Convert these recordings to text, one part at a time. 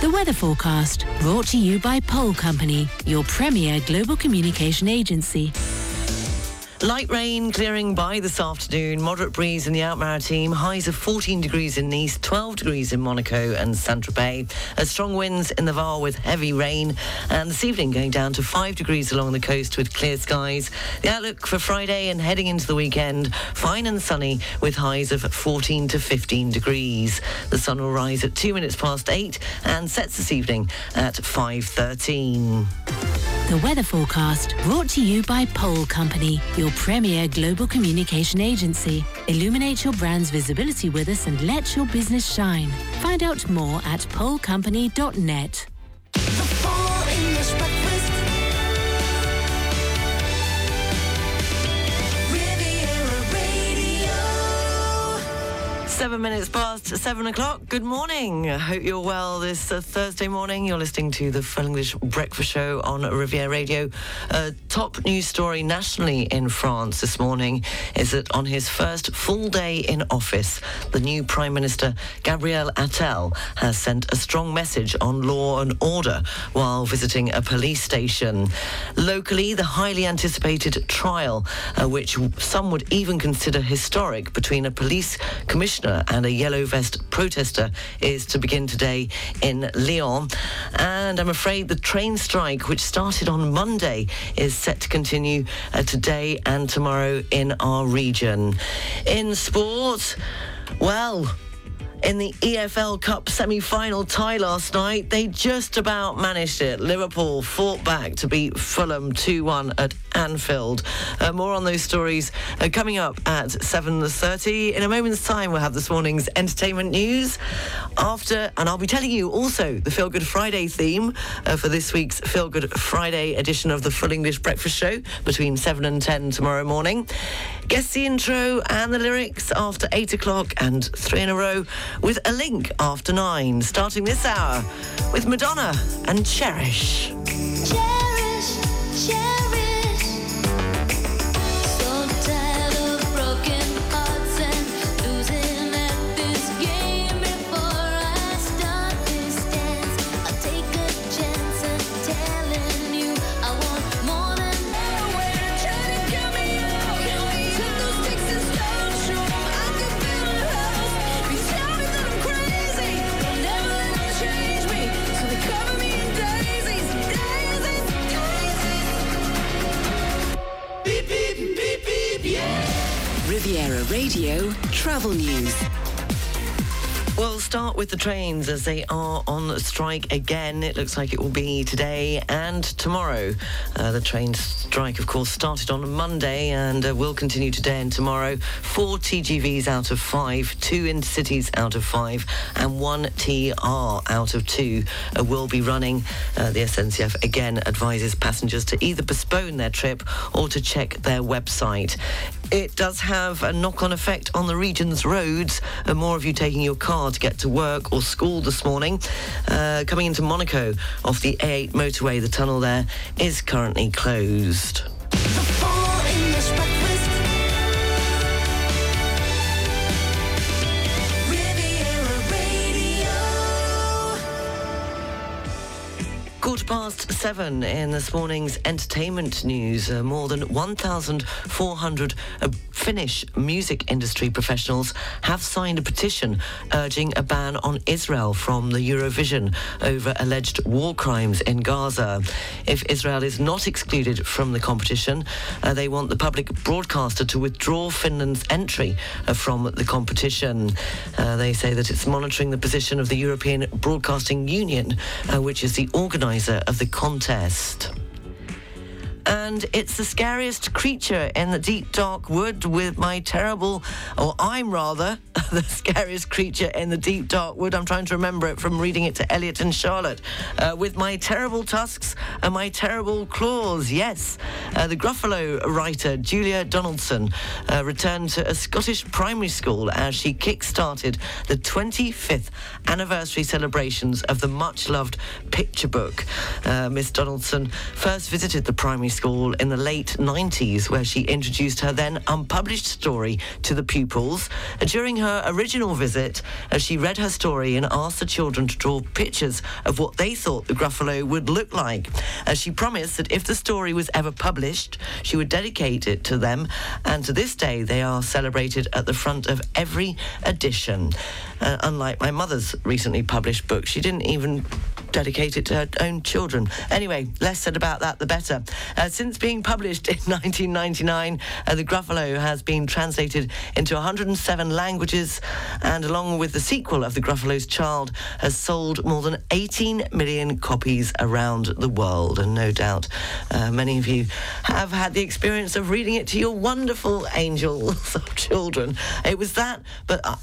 The weather forecast brought to you by Pole Company, your premier global communication agency. Light rain clearing by this afternoon. Moderate breeze in the Alpes-Maritimes. Highs of 14 degrees in Nice, 12 degrees in Monaco and Saint-Tropez. Strong winds in the Var with heavy rain. And this evening going down to 5 degrees along the coast with clear skies. The outlook for Friday and heading into the weekend, fine and sunny with highs of 14 to 15 degrees. The sun will rise at 2 minutes past 8 and sets this evening at 5.13. The weather forecast brought to you by Pole Company, your premier global communication agency. Illuminate your brand's visibility with us and let your business shine. Find out more at polecompany.net. Seven minutes past seven o'clock. Good morning. I hope you're well this uh, Thursday morning. You're listening to the Full English Breakfast Show on Riviera Radio. Uh, top news story nationally in France this morning is that on his first full day in office, the new Prime Minister Gabriel Attal has sent a strong message on law and order while visiting a police station. Locally, the highly anticipated trial, uh, which some would even consider historic, between a police commissioner and a yellow vest protester is to begin today in Lyon. And I'm afraid the train strike, which started on Monday, is set to continue uh, today and tomorrow in our region. In sport, well, in the EFL Cup semi-final tie last night. They just about managed it. Liverpool fought back to beat Fulham 2-1 at Anfield. Uh, more on those stories uh, coming up at 7.30. In a moment's time, we'll have this morning's entertainment news. After, and I'll be telling you also the Feel Good Friday theme uh, for this week's Feel Good Friday edition of the Full English Breakfast Show between 7 and 10 tomorrow morning. Guess the intro and the lyrics after 8 o'clock and three in a row with a link after 9. Starting this hour with Madonna and Cherish. Cherish, cherish. Riviera Radio Travel News. We'll start with the trains as they are on strike again. It looks like it will be today and tomorrow. Uh, the train strike, of course, started on Monday and uh, will continue today and tomorrow. Four TGVs out of five, two intercities out of five, and one TER out of two uh, will be running. Uh, the SNCF again advises passengers to either postpone their trip or to check their website. It does have a knock-on effect on the region's roads. Uh, more of you taking your car to get to work or school this morning. Uh, coming into Monaco off the A8 motorway, the tunnel there is currently closed. Past seven in this morning's entertainment news. Uh, more than 1,400 uh, Finnish music industry professionals have signed a petition urging a ban on Israel from the Eurovision over alleged war crimes in Gaza. If Israel is not excluded from the competition, uh, they want the public broadcaster to withdraw Finland's entry uh, from the competition. Uh, they say that it's monitoring the position of the European Broadcasting Union, uh, which is the organizer of the contest. And it's the scariest creature in the deep dark wood with my terrible, or I'm rather, the scariest creature in the deep dark wood. I'm trying to remember it from reading it to Elliot and Charlotte. Uh, with my terrible tusks and my terrible claws. Yes. Uh, the Gruffalo writer Julia Donaldson uh, returned to a Scottish primary school as she kick-started the 25th anniversary celebrations of the much-loved picture book. Uh, Miss Donaldson first visited the primary school in the late 90s, where she introduced her then unpublished story to the pupils. During her original visit, uh, she read her story and asked the children to draw pictures of what they thought the Gruffalo would look like. Uh, she promised that if the story was ever published, she would dedicate it to them, and to this day, they are celebrated at the front of every edition. Uh, unlike my mother's recently published book, she didn't even dedicate it to her own children. Anyway, less said about that, the better. Uh, since being published in 1999, uh, The Gruffalo has been translated into 107 languages, and along with the sequel of The Gruffalo's Child, has sold more than 18 million copies around the world. And no doubt uh, many of you have had the experience of reading it to your wonderful angels of children. It was that, but uh,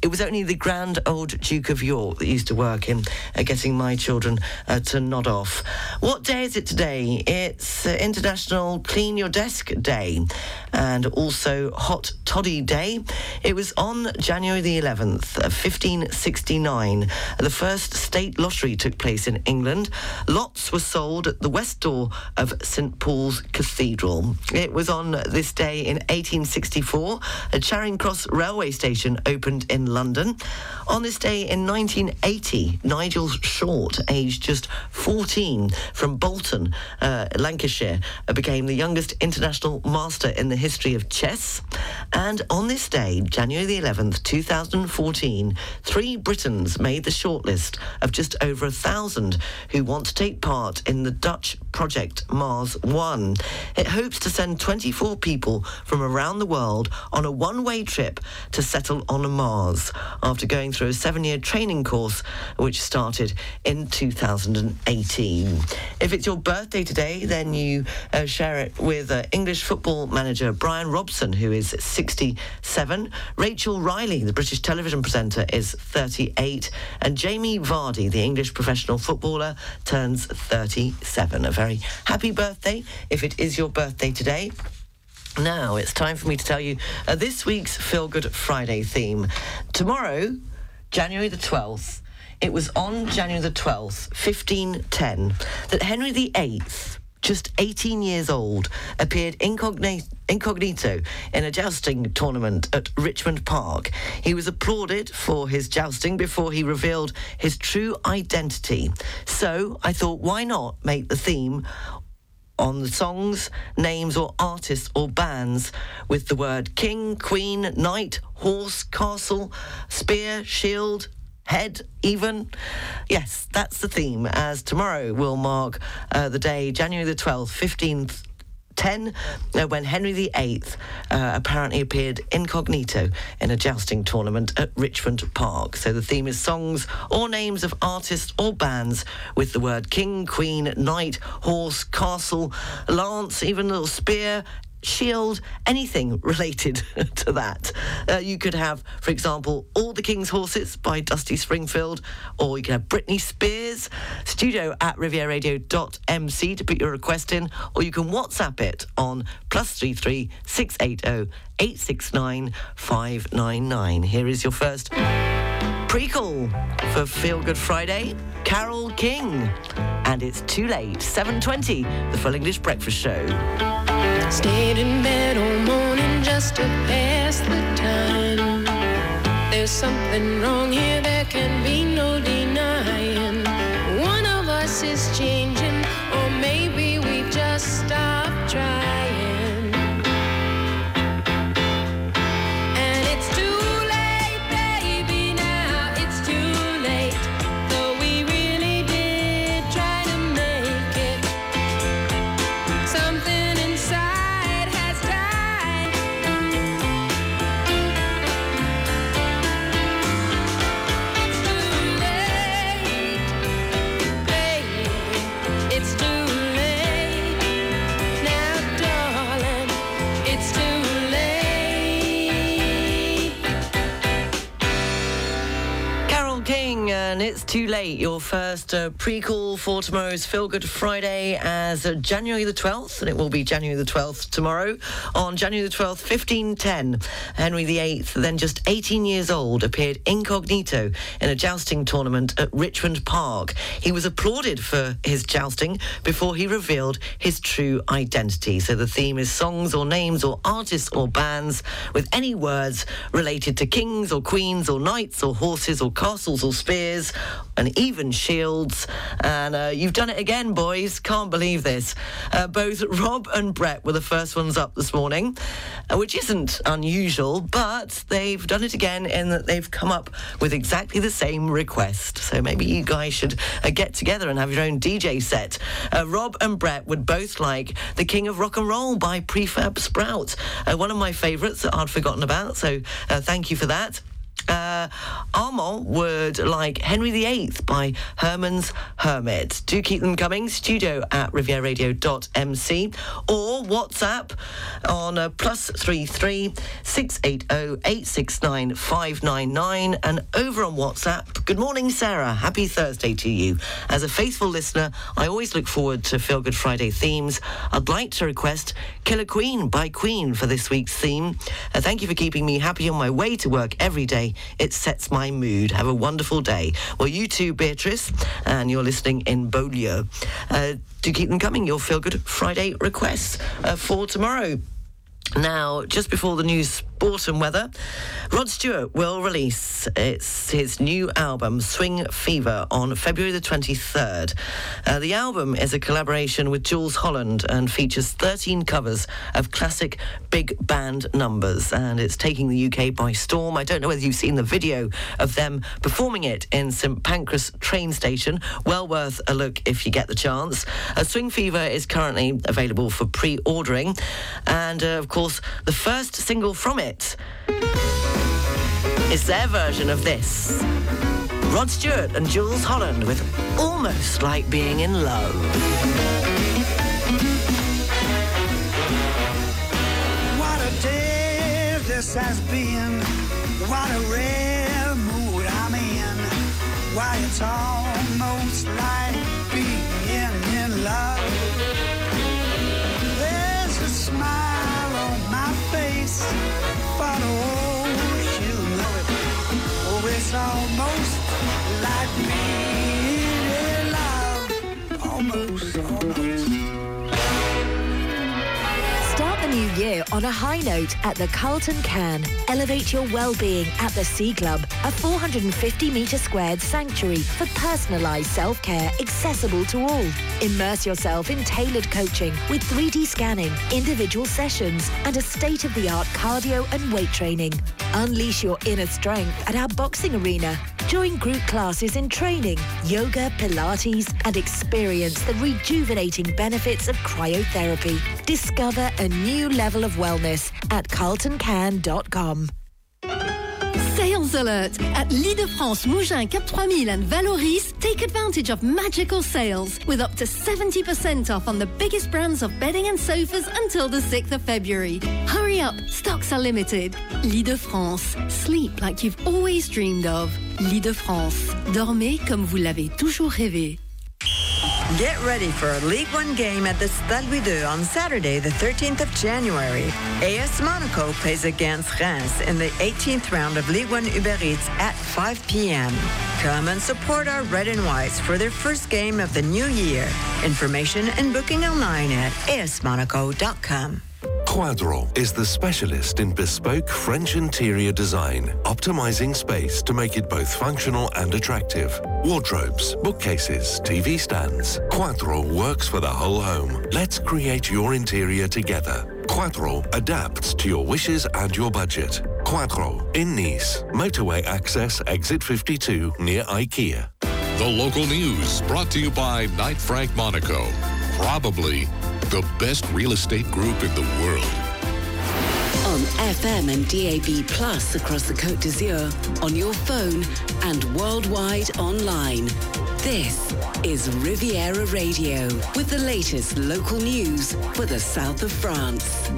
it was only the grand old Duke of York that used to work in uh, getting my children uh, to nod off. What day is it today? It's uh, International Clean Your Desk Day and also Hot Toddy Day. It was on January the 11th, uh, 1569. The first state lottery took place in England. Lots were sold at the west door of St Paul's Cathedral. It was on this day in 1864 a Charing Cross railway station opened in London. On this day in 1980, Nigel Short, aged just 14, from Bolton, uh, Lancashire, became the youngest international master in the history of chess. And on this day, January the 11th, 2014, three Britons made the shortlist of just over a thousand who want to take part in the Dutch project Mars One. It hopes to send 24 people from around the world on a one-way trip to settle on Mars after going through a seven-year training course which started in 2018. If it's your birthday today, then you uh, share it with uh, English football manager Bryan Robson, who is 67. Rachel Riley, the British television presenter, is 38. And Jamie Vardy, the English professional footballer, turns 37. A very happy birthday if it is your birthday today. Now it's time for me to tell you uh, this week's Feel Good Friday theme. Tomorrow, January the 12th, it was on January the 12th, 1510, that Henry VIII, just 18 years old, appeared incognito, incognito in a jousting tournament at Richmond Park. He was applauded for his jousting before he revealed his true identity. So I thought, why not make the theme on the songs, names, or artists or bands with the word king, queen, knight, horse, castle, spear, shield, head, even. Yes, that's the theme, as tomorrow will mark uh, the day, January the 12th, 15th. 10 uh, when Henry VIII uh, apparently appeared incognito in a jousting tournament at Richmond Park. So the theme is songs or names of artists or bands with the word king, queen, knight, horse, castle, lance, even little spear, shield, anything related to that. Uh, you could have, for example, All the King's Horses by Dusty Springfield, or you could have Britney Spears, studio at rivieradio.mc to put your request in, or you can WhatsApp it on plus 33 680 869 599. Here is your first prequel for Feel Good Friday, Carole King. And it's too late, 7.20, the Full English Breakfast Show. Stayed in bed all morning just to pass the time. There's something wrong here, there can be no denying. One of us is changing, And it's too Late, your first uh, prequel for tomorrow's Feel Good Friday as uh, January the 12th, and it will be January the 12th tomorrow. On January the 12th, 1510, Henry VIII, then just 18 years old, appeared incognito in a jousting tournament at Richmond Park. He was applauded for his jousting before he revealed his true identity. So the theme is songs or names or artists or bands with any words related to kings or queens or knights or horses or castles or spears and even shields. And uh, you've done it again, boys. Can't believe this. Uh, both Rob and Brett were the first ones up this morning, uh, which isn't unusual, but they've done it again in that they've come up with exactly the same request. So maybe you guys should uh, get together and have your own DJ set. Uh, Rob and Brett would both like The King of Rock and Roll by Prefab Sprout, uh, one of my favourites that I'd forgotten about. So thank you for that. Uh, Armand would like Henry VIII by Herman's Hermit. Do keep them coming. Studio at rivieradio.mc or WhatsApp on uh, plus three three six eight zero eight six nine five nine nine and over on WhatsApp. Good morning, Sarah. Happy Thursday to you. As a faithful listener, I always look forward to Feel Good Friday themes. I'd like to request Killer Queen by Queen for this week's theme. Uh, thank you for keeping me happy on my way to work every day. It sets my mood. Have a wonderful day. Well, you too, Beatrice, and you're listening in Beaulieu. Uh, do keep them coming. Your Feel Good Friday requests uh, for tomorrow. Now, just before the news, sport and weather, Rod Stewart will release it's his new album, Swing Fever, on February the 23rd. Uh, the album is a collaboration with Jools Holland and features 13 covers of classic big band numbers, and it's taking the UK by storm. I don't know whether you've seen the video of them performing it in St Pancras train station. Well worth a look if you get the chance. Uh, Swing Fever is currently available for pre-ordering, and uh, of course, the first single from it is their version of this. Rod Stewart and Jools Holland with Almost Like Being in Love. What a day this has been. What a rare mood I'm in. Why it's almost like being in love. Oh, almost like being in love. Almost. Year on a high note at the Carlton Cannes. Elevate your well-being at the Sea Club, a 450 metre squared sanctuary for personalised self-care accessible to all. Immerse yourself in tailored coaching with 3D scanning, individual sessions and a state-of-the-art cardio and weight training. Unleash your inner strength at our boxing arena. Join group classes in training, yoga, Pilates, and experience the rejuvenating benefits of cryotherapy. Discover a new level of wellness at carltoncan.com. Sales alert! At L'Île-de-France, Mougins, Cap 3000 and Valoris, take advantage of magical sales with up to 70% off on the biggest brands of bedding and sofas until the 6th of February. Hurry up, stocks are limited. L'Île-de-France, sleep like you've always dreamed of. L'Île-de-France, dormez comme vous l'avez toujours rêvé. Get ready for a League One game at the Stade Louis on Saturday, the 13th of January. AS Monaco plays against Reims in the 18th round of League One Uber Eats at 5 p.m. Come and support our red and whites for their first game of the new year. Information and booking online at asmonaco.com. Quadro is the specialist in bespoke French interior design, optimizing space to make it both functional and attractive. Wardrobes, bookcases, TV stands. Quadro works for the whole home. Let's create your interior together. Quadro adapts to your wishes and your budget. Quadro in Nice, motorway access, exit 52 near IKEA. The local news brought to you by Knight Frank Monaco. Probably the best real estate group in the world. On FM and DAB Plus across the Côte d'Azur, on your phone and worldwide online. This is Riviera Radio with the latest local news for the south of France.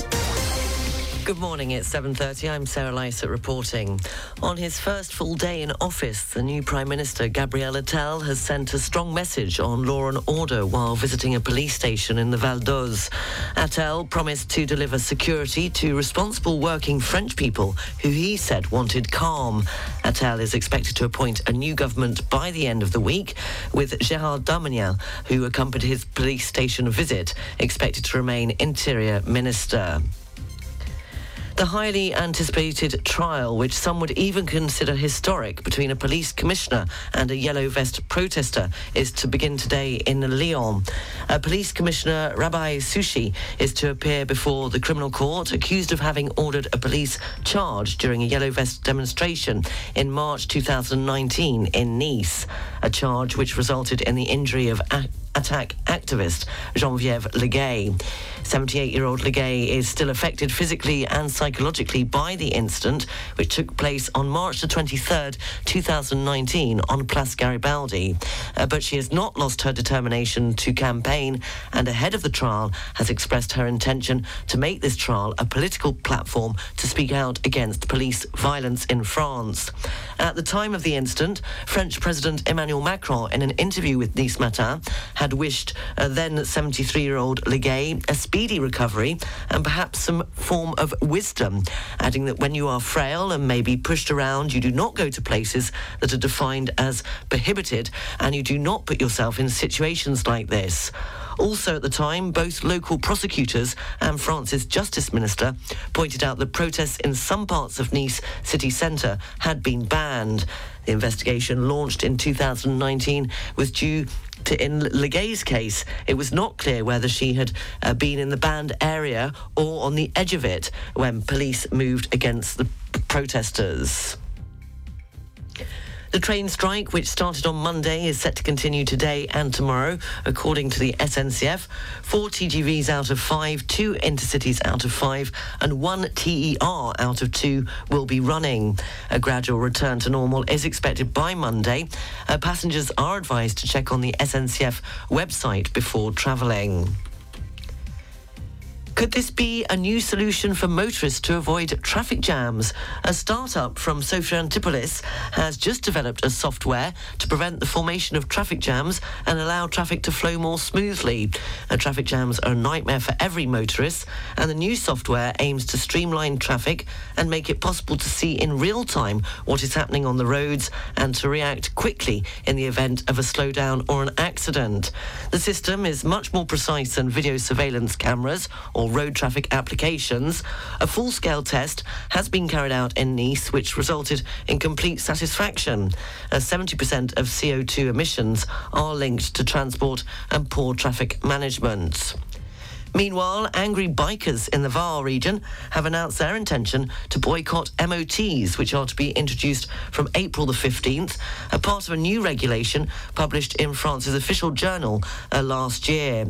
Good morning, it's 7.30. I'm Sarah Lysett reporting. On his first full day in office, the new Prime Minister, Gabriel Attal, has sent a strong message on law and order while visiting a police station in the Val d'Oise. Attal promised to deliver security to responsible working French people who he said wanted calm. Attal is expected to appoint a new government by the end of the week, with Gérald Darmanin, who accompanied his police station visit, expected to remain Interior Minister. The highly anticipated trial, which some would even consider historic, between a police commissioner and a yellow vest protester, is to begin today in Lyon. A police commissioner, Rabah Souchi, is to appear before the criminal court, accused of having ordered a police charge during a yellow vest demonstration in March 2019 in Nice, a charge which resulted in the injury of Attac activist Geneviève Legay. 78-year-old Legay is still affected physically and psychologically by the incident, which took place on March the 23rd, 2019 on Place Garibaldi. Uh, but she has not lost her determination to campaign and ahead of the trial has expressed her intention to make this trial a political platform to speak out against police violence in France. At the time of the incident, French President Emmanuel Macron, in an interview with Nice Matin, had wished then 73-year-old Legay a speedy recovery and perhaps some form of wisdom, adding that when you are frail and may be pushed around, you do not go to places that are defined as prohibited and you do not put yourself in situations like this. Also at the time, both local prosecutors and France's justice minister pointed out that protests in some parts of Nice city centre had been banned. The investigation launched in 2019 was due to, in Legay's case, it was not clear whether she had uh, been in the banned area or on the edge of it when police moved against the protesters. The train strike, which started on Monday, is set to continue today and tomorrow, according to the SNCF. Four TGVs out of five, two intercities out of five, and one TER out of two will be running. A gradual return to normal is expected by Monday. Uh, passengers are advised to check on the SNCF website before travelling. Could this be a new solution for motorists to avoid traffic jams? A startup from Sophia Antipolis has just developed a software to prevent the formation of traffic jams and allow traffic to flow more smoothly. Traffic jams are a nightmare for every motorist, and the new software aims to streamline traffic and make it possible to see in real time what is happening on the roads and to react quickly in the event of a slowdown or an accident. The system is much more precise than video surveillance cameras or road traffic applications. A full scale test has been carried out in Nice, which resulted in complete satisfaction. As 70% of CO2 emissions are linked to transport and poor traffic management. Meanwhile, angry bikers in the Var region have announced their intention to boycott MOTs, which are to be introduced from April the 15th, a part of a new regulation published in France's official journal uh, last year.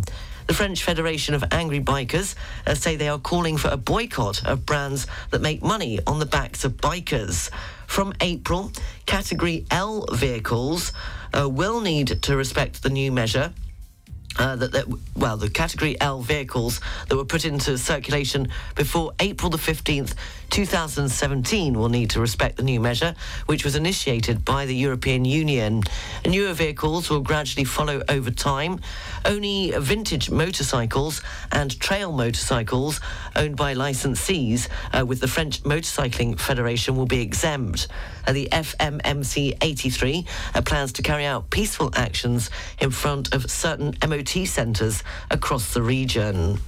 The French Federation of Angry Bikers uh, say they are calling for a boycott of brands that make money on the backs of bikers. From April, Category L vehicles uh, will need to respect the new measure. Uh, that, that well, the Category L vehicles that were put into circulation before April the 15th, 2017 will need to respect the new measure, which was initiated by the European Union. Newer vehicles will gradually follow over time. Only vintage motorcycles and trail motorcycles owned by licensees uh, with the French Motorcycling Federation will be exempt. Uh, the FFMC 83 uh, plans to carry out peaceful actions in front of certain MOT centres across the region.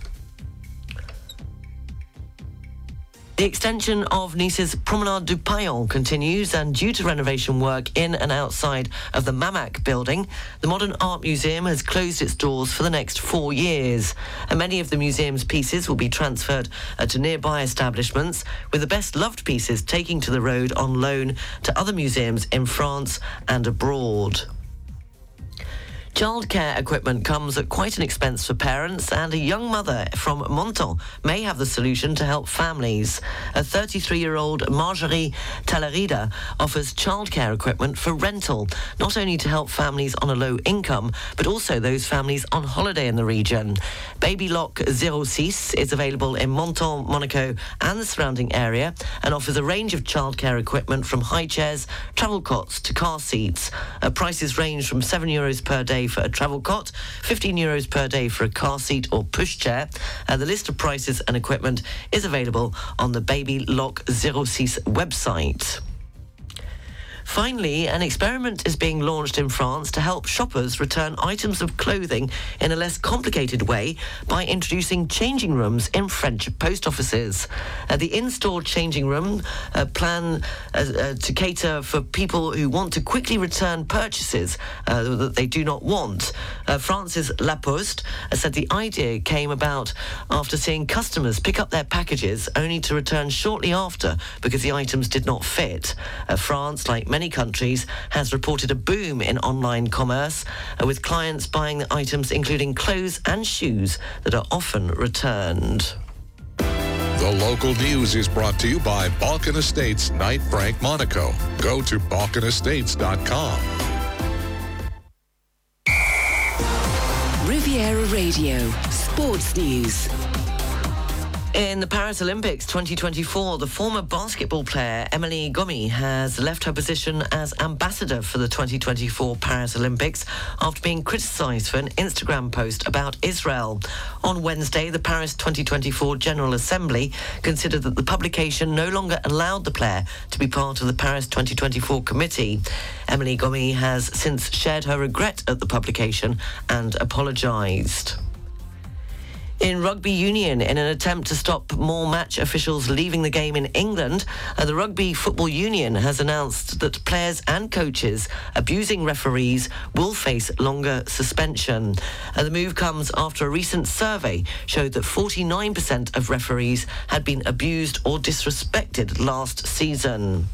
The extension of Nice's Promenade du Paillon continues, and due to renovation work in and outside of the MAMAC building, the Modern Art Museum has closed its doors for the next four years. And many of the museum's pieces will be transferred uh, to nearby establishments, with the best loved pieces taking to the road on loan to other museums in France and abroad. Childcare equipment comes at quite an expense for parents, and a young mother from Menton may have the solution to help families. A 33-year-old Marjorie Talarida offers childcare equipment for rental, not only to help families on a low income, but also those families on holiday in the region. Baby Lock 06 is available in Menton, Monaco, and the surrounding area, and offers a range of childcare equipment from high chairs, travel cots to car seats. Uh, prices range from 7 euros per day for a travel cot, 15 euros per day for a car seat or pushchair. Uh, the list of prices and equipment is available on the Baby Lock 06 website. Finally, an experiment is being launched in France to help shoppers return items of clothing in a less complicated way by introducing changing rooms in French post offices. Uh, the in-store changing room uh, plan uh, uh, to cater for people who want to quickly return purchases uh, that they do not want. Uh, France's La Poste said the idea came about after seeing customers pick up their packages only to return shortly after because the items did not fit. France, like many countries, has reported a boom in online commerce, uh, with clients buying the items including clothes and shoes that are often returned. The local news is brought to you by Balkan Estates Knight Frank Monaco. Go to balkanestates.com. Riviera Radio, Sports News. In the Paris Olympics 2024, the former basketball player Emily Gomi has left her position as ambassador for the 2024 Paris Olympics after being criticised for an Instagram post about Israel. On Wednesday, the Paris 2024 General Assembly considered that the publication no longer allowed the player to be part of the Paris 2024 committee. Emily Gomi has since shared her regret at the publication and apologised. In rugby union, in an attempt to stop more match officials leaving the game in England, uh, the Rugby Football Union has announced that players and coaches abusing referees will face longer suspension. Uh, the move comes after a recent survey showed that 49% of referees had been abused or disrespected last season.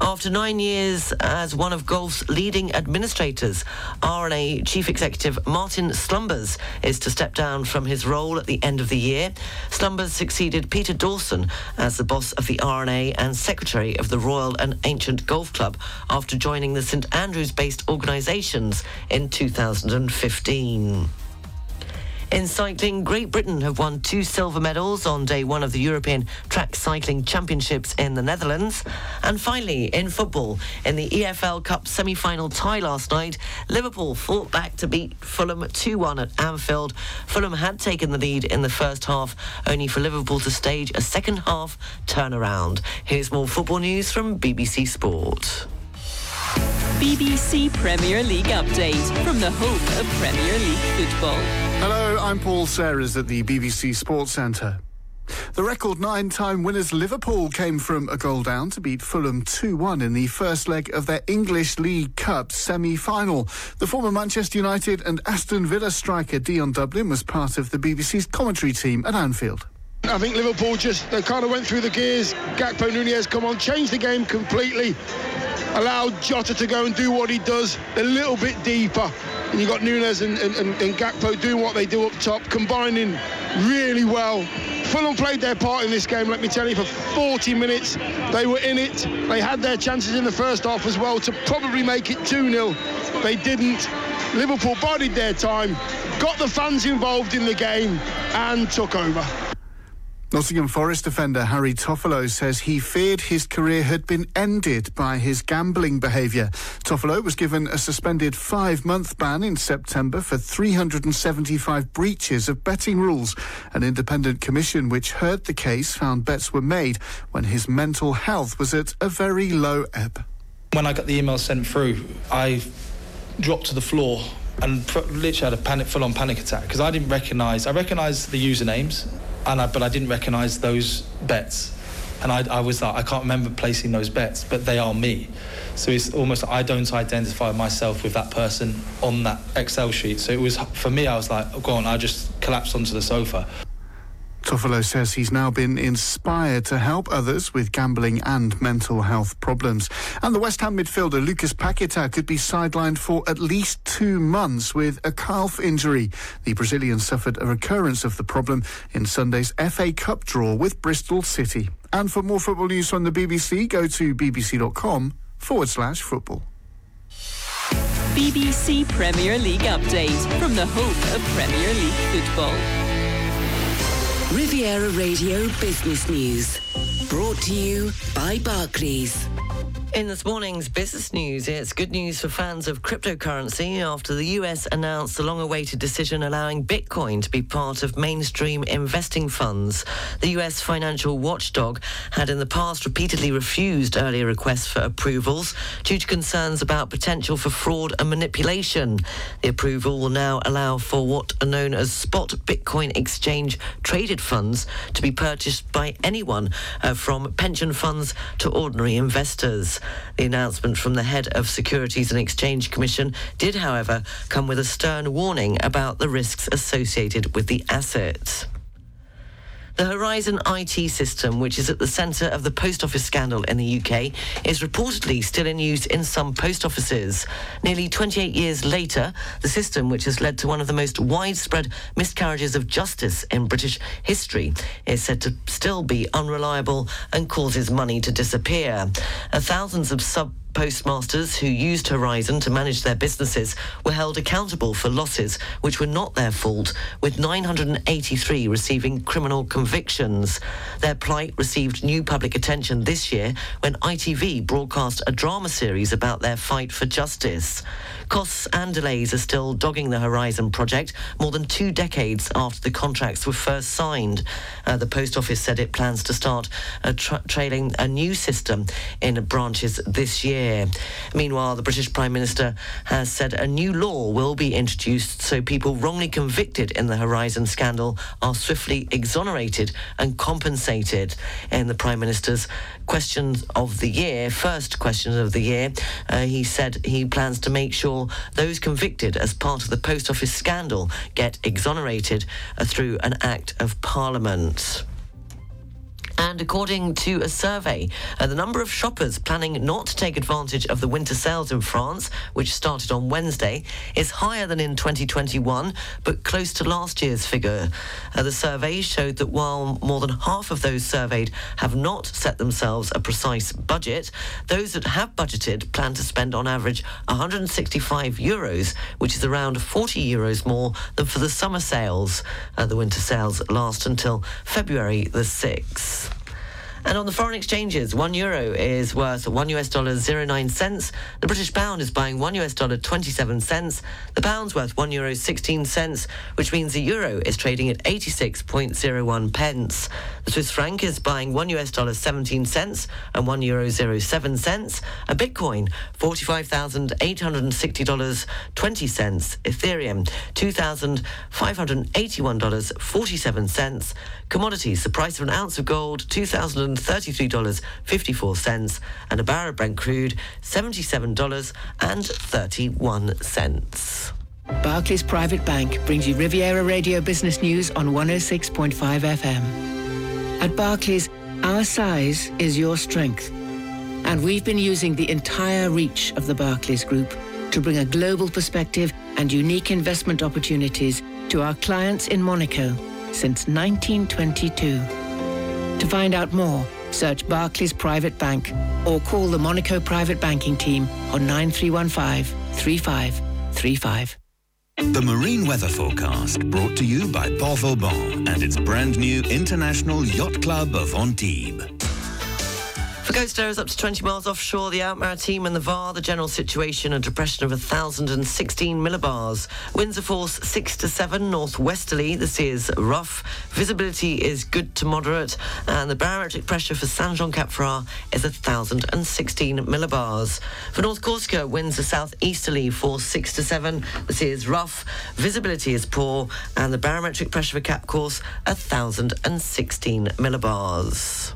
After nine years as one of golf's leading administrators, R&A Chief Executive Martin Slumbers is to step down from his role at the end of the year. Slumbers succeeded Peter Dawson as the boss of the R&A and secretary of the Royal and Ancient Golf Club after joining the St Andrews based organisations in 2015. In cycling, Great Britain have won two silver medals on day one of the European Track Cycling Championships in the Netherlands. And finally, in football, in the EFL Cup semi-final tie last night, Liverpool fought back to beat Fulham 2-1 at Anfield. Fulham had taken the lead in the first half, only for Liverpool to stage a second half turnaround. Here's more football news from BBC Sport. BBC Premier League update from the home of Premier League football. Hello, I'm Paul Serres at the BBC Sports Centre. The record nine time winners Liverpool came from a goal down to beat Fulham 2 1 in the first leg of their English League Cup semi final. The former Manchester United and Aston Villa striker Dion Dublin was part of the BBC's commentary team at Anfield. I think Liverpool just they kind of went through the gears. Gakpo Nunez come on, changed the game completely. Allowed Jota to go and do what he does a little bit deeper. And you got Nunez and, and, and, and Gakpo doing what they do up top, combining really well. Fulham played their part in this game, let me tell you, for 40 minutes. They were in it. They had their chances in the first half as well to probably make it 2 0. They didn't. Liverpool bided their time, got the fans involved in the game, and took over. Nottingham Forest defender Harry Toffolo says he feared his career had been ended by his gambling behaviour. Toffolo was given a suspended five month ban in September for 375 breaches of betting rules. An independent commission which heard the case found bets were made when his mental health was at a very low ebb. When I got the email sent through, I dropped to the floor and literally had a panic, full-on panic attack because I didn't recognise. I recognised the usernames, and I, but I didn't recognise those bets. And I, I was like, I can't remember placing those bets, but they are me. So it's almost I don't identify myself with that person on that Excel sheet. So it was for me. I was like, oh, go on. I just collapsed onto the sofa. Toffolo says he's now been inspired to help others with gambling and mental health problems. And the West Ham midfielder Lucas Paqueta could be sidelined for at least two months with a calf injury. The Brazilian suffered a recurrence of the problem in Sunday's FA Cup draw with Bristol City. And for more football news from the BBC, go to bbc.com forward slash football. BBC Premier League update from the home of Premier League football. Riviera Radio Business News. Brought to you by Barclays. In this morning's business news, it's good news for fans of cryptocurrency after the US announced the long awaited decision allowing Bitcoin to be part of mainstream investing funds. The US financial watchdog had in the past repeatedly refused earlier requests for approvals due to concerns about potential for fraud and manipulation. The approval will now allow for what are known as spot Bitcoin exchange traded funds to be purchased by anyone, uh, from pension funds to ordinary investors. The announcement from the head of Securities and Exchange Commission did, however, come with a stern warning about the risks associated with the asset. The Horizon IT system, which is at the centre of the post office scandal in the UK, is reportedly still in use in some post offices. Nearly 28 years later, the system, which has led to one of the most widespread miscarriages of justice in British history, is said to still be unreliable and causes money to disappear. Thousands of sub postmasters who used Horizon to manage their businesses were held accountable for losses which were not their fault, with 983 receiving criminal convictions. Their plight received new public attention this year when ITV broadcast a drama series about their fight for justice. Costs and delays are still dogging the Horizon project more than two decades after the contracts were first signed. Uh, the Post Office said it plans to start uh, tra- trailing a new system in branches this year. Meanwhile, the British Prime Minister has said a new law will be introduced so people wrongly convicted in the Horizon scandal are swiftly exonerated and compensated. In the Prime Minister's questions of the year, first questions of the year, uh, he said he plans to make sure those convicted as part of the Post Office scandal get exonerated uh, through an Act of Parliament. And according to a survey, uh, the number of shoppers planning not to take advantage of the winter sales in France, which started on Wednesday, is higher than in 2021, but close to last year's figure. Uh, the survey showed that while more than half of those surveyed have not set themselves a precise budget, those that have budgeted plan to spend on average 165 euros, which is around 40 euros more than for the summer sales. Uh, the winter sales last until February the 6th. And on the foreign exchanges, one euro is worth one US dollar 09 cents. The British pound is buying one US dollar 27 cents. The pound's worth one euro 16 cents, which means the euro is trading at 86.01 pence. The Swiss franc is buying one US dollar 17 cents and one euro 07 cents. A Bitcoin, $45,860 20 cents. Ethereum, $2,581.47. Commodities, the price of an ounce of gold, $2,033.54, and a barrel of Brent crude, $77.31. Barclays Private Bank brings you Riviera Radio Business News on 106.5 FM. At Barclays, our size is your strength. And we've been using the entire reach of the Barclays Group to bring a global perspective and unique investment opportunities to our clients in Monaco since 1922. To find out more, search Barclays Private Bank or call the Monaco Private Banking Team on 9315 3535. The Marine Weather Forecast brought to you by Port Vauban and its brand new International Yacht Club of Antibes. For coasters up to 20 miles offshore, the Outmaritime and the VAR, the general situation, a depression of 1,016 millibars. Winds are force 6 to 7 northwesterly. The sea is rough. Visibility is good to moderate. And the barometric pressure for Saint Jean Cap Ferrat is 1,016 millibars. For North Corsica, winds are southeasterly, force 6 to 7. The sea is rough. Visibility is poor. And the barometric pressure for Cap Corse, 1,016 millibars.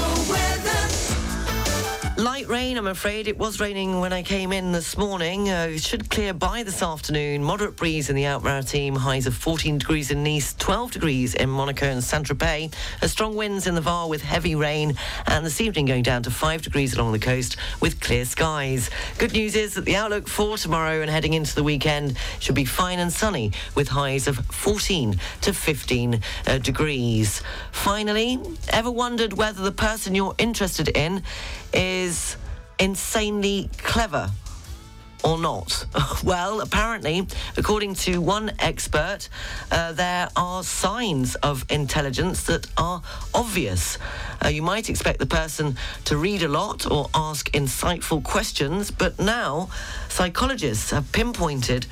Light rain, I'm afraid. It was raining when I came in this morning. Uh, it should clear by this afternoon. Moderate breeze in the Alpes-Maritimes. Highs of 14 degrees in Nice, 12 degrees in Monaco and Saint-Tropez. Strong winds in the Var with heavy rain. And this evening going down to 5 degrees along the coast with clear skies. Good news is that the outlook for tomorrow and heading into the weekend should be fine and sunny with highs of 14 to 15 uh, degrees. Finally, ever wondered whether the person you're interested in is insanely clever or not? Well, apparently, according to one expert, uh, there are signs of intelligence that are obvious. Uh, you might expect the person to read a lot or ask insightful questions, but now psychologists have pinpointed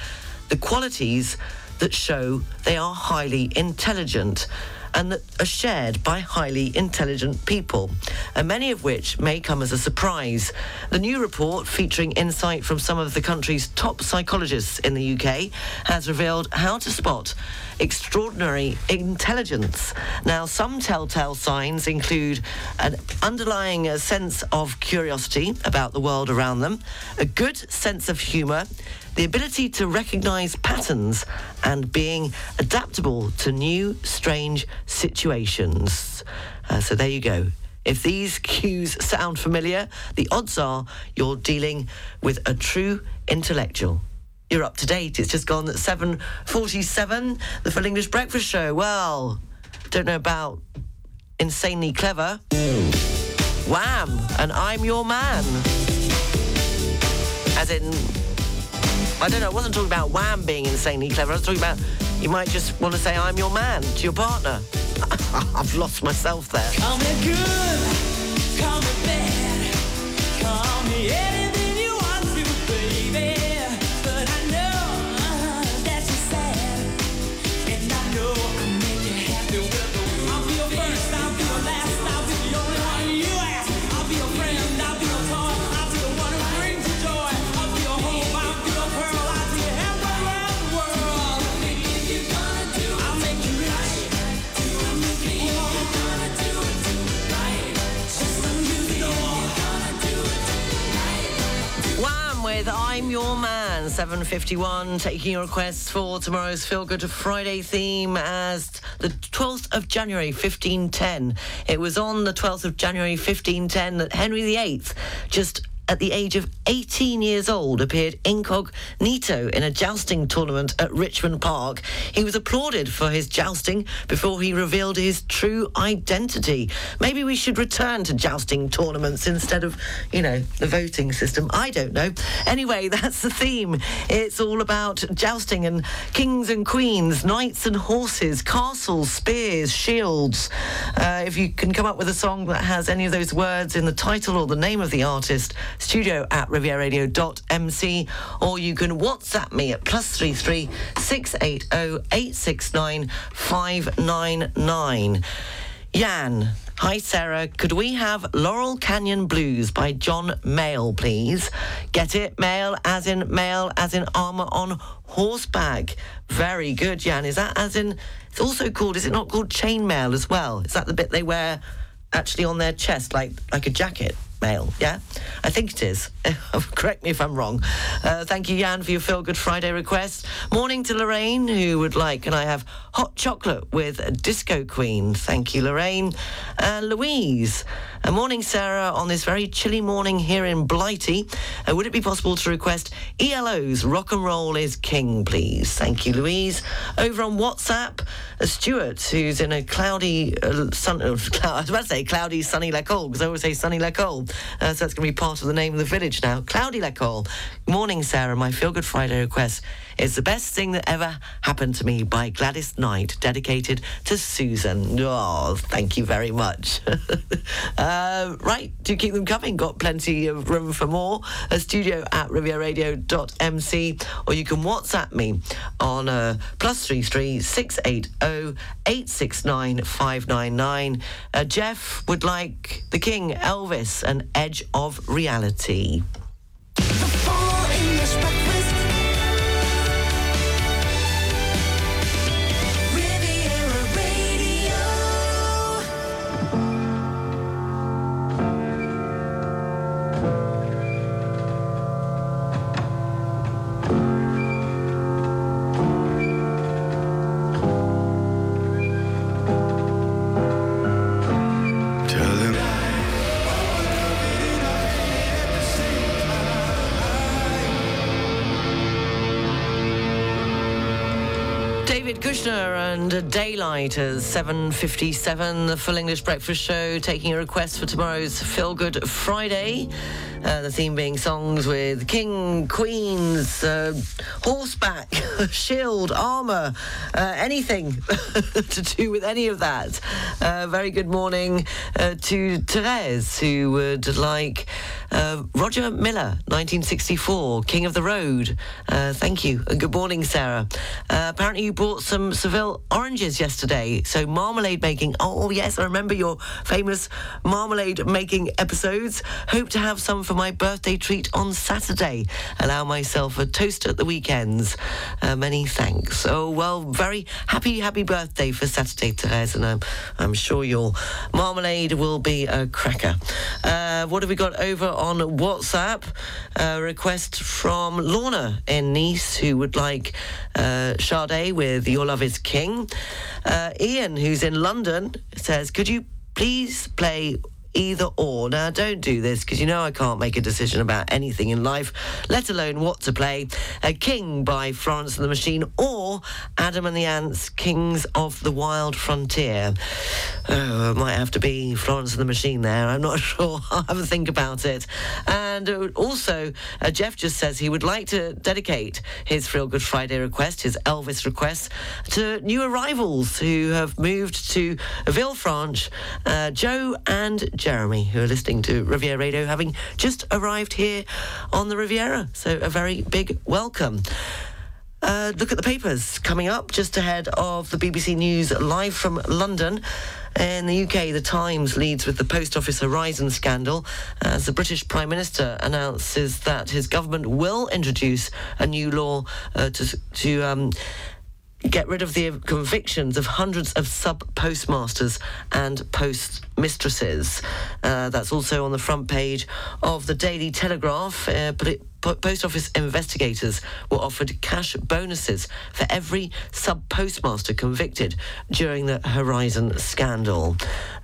the qualities that show they are highly intelligent and that are shared by highly intelligent people, and many of which may come as a surprise. The new report, featuring insight from some of the country's top psychologists in the UK, has revealed how to spot extraordinary intelligence. Now, some telltale signs include an underlying uh, sense of curiosity about the world around them, a good sense of humour, the ability to recognize patterns and being adaptable to new, strange situations. Uh, so there you go. If these cues sound familiar, the odds are you're dealing with a true intellectual. You're up to date. It's just gone at 7.47, the Full English Breakfast Show. Well, don't know about insanely clever. Wham! And I'm your man. As in, I don't know, I wasn't talking about Wham being insanely clever. I was talking about you might just want to say, I'm your man to your partner. I've lost myself there. I'm Your Man, 7.51, taking your requests for tomorrow's Feel Good Friday theme as the 12th of January 1510. It was on the 12th of January 1510 that Henry VIII, just at the age of 18 years old, appeared incognito in a jousting tournament at Richmond Park. He was applauded for his jousting before he revealed his true identity. Maybe we should return to jousting tournaments instead of, you know, the voting system. I don't know. Anyway, that's the theme. It's all about jousting and kings and queens, knights and horses, castles, spears, shields. Uh, if you can come up with a song that has any of those words in the title or the name of the artist, studio at rivieradio.mc, or you can WhatsApp me at plus three three six eight zero eight six nine five nine nine. Jan, hi Sarah. Could we have Laurel Canyon Blues by John Mayall, please? Get it? Mail as in mail as in armour on horseback. Very good, Jan. Is that as in? It's also called. Is it not called chainmail as well? Is that the bit they wear actually on their chest, like like a jacket? Mail, yeah? I think it is. Correct me if I'm wrong. Uh, thank you, Jan, for your Feel Good Friday request. Morning to Lorraine, who would like, and I have hot chocolate with Disco Queen. Thank you, Lorraine. Uh, Louise, uh, morning, Sarah, on this very chilly morning here in Blighty. Uh, would it be possible to request ELO's Rock and Roll is King, please? Thank you, Louise. Over on WhatsApp, uh, Stuart, who's in a cloudy, uh, sun, I was about to say cloudy, sunny Lacole, because I always say sunny Lacole. Uh, so that's going to be part of the name of the village now. Cloudy Lecole. Morning, Sarah. My Feel Good Friday request is The Best Thing That Ever Happened to Me by Gladys Knight, dedicated to Susan. Oh, thank you very much. uh, right, do keep them coming. Got plenty of room for more. A studio at rivieradio.mc, or you can WhatsApp me on uh, plus three three six eight zero eight six nine five nine nine. Uh, Jeff would like the King, Elvis, and Edge of Reality. Daylight as 7.57, the Full English Breakfast Show, taking a request for tomorrow's Feel Good Friday. Uh, the theme being songs with king, queens, uh, horseback, shield, armour, uh, anything to do with any of that. Uh, very good morning uh, to Therese, who would like uh, Roger Miller, 1964, King of the Road. Uh, thank you. And good morning, Sarah. Uh, apparently, you bought some Seville oranges yesterday. So, marmalade making. Oh, yes, I remember your famous marmalade making episodes. Hope to have some for my birthday treat on Saturday. Allow myself a toast at the weekends. Uh, many thanks. Oh, well, very happy, happy birthday for Saturday, Therese. And I'm, I'm sure your marmalade will be a cracker. Uh, what have we got over on WhatsApp? A request from Lorna in Nice, who would like uh, Sade with Your Love is King. Uh, Ian, who's in London, says, Could you please play either or. Now, don't do this because you know I can't make a decision about anything in life, let alone what to play. A King by Florence and the Machine or Adam and the Ants, Kings of the Wild Frontier. Oh, it might have to be Florence and the Machine there. I'm not sure. I'll have a think about it. Uh, And uh, also, uh, Jeff just says he would like to dedicate his Feel Good Friday request, his Elvis request, to new arrivals who have moved to Villefranche, uh, Joe and Jeremy, who are listening to Riviera Radio, having just arrived here on the Riviera. So a very big welcome. Uh, look at the papers coming up just ahead of the BBC News live from London. In the UK, The Times leads with the Post Office Horizon scandal as the British Prime Minister announces that his government will introduce a new law uh, to, to um, get rid of the convictions of hundreds of sub postmasters and post mistresses. Uh, that's also on the front page of the Daily Telegraph. Uh, post office investigators were offered cash bonuses for every sub postmaster convicted during the Horizon scandal.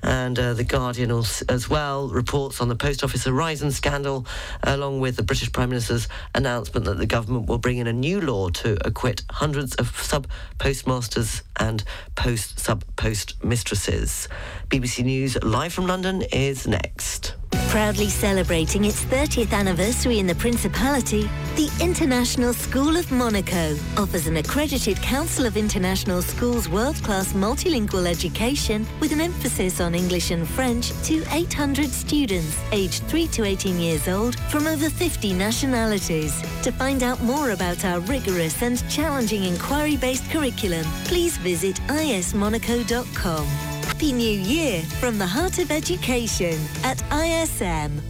And uh, the Guardian as well reports on the post office Horizon scandal, along with the British Prime Minister's announcement that the government will bring in a new law to acquit hundreds of sub postmasters and post sub post mistresses. BBC News live from London is next. Proudly celebrating its 30th anniversary in the Principality, the International School of Monaco offers an accredited Council of International Schools world-class multilingual education with an emphasis on English and French to 800 students aged 3 to 18 years old from over 50 nationalities. To find out more about our rigorous and challenging inquiry-based curriculum, please visit ismonaco.com. Happy New Year from the heart of education at ISM.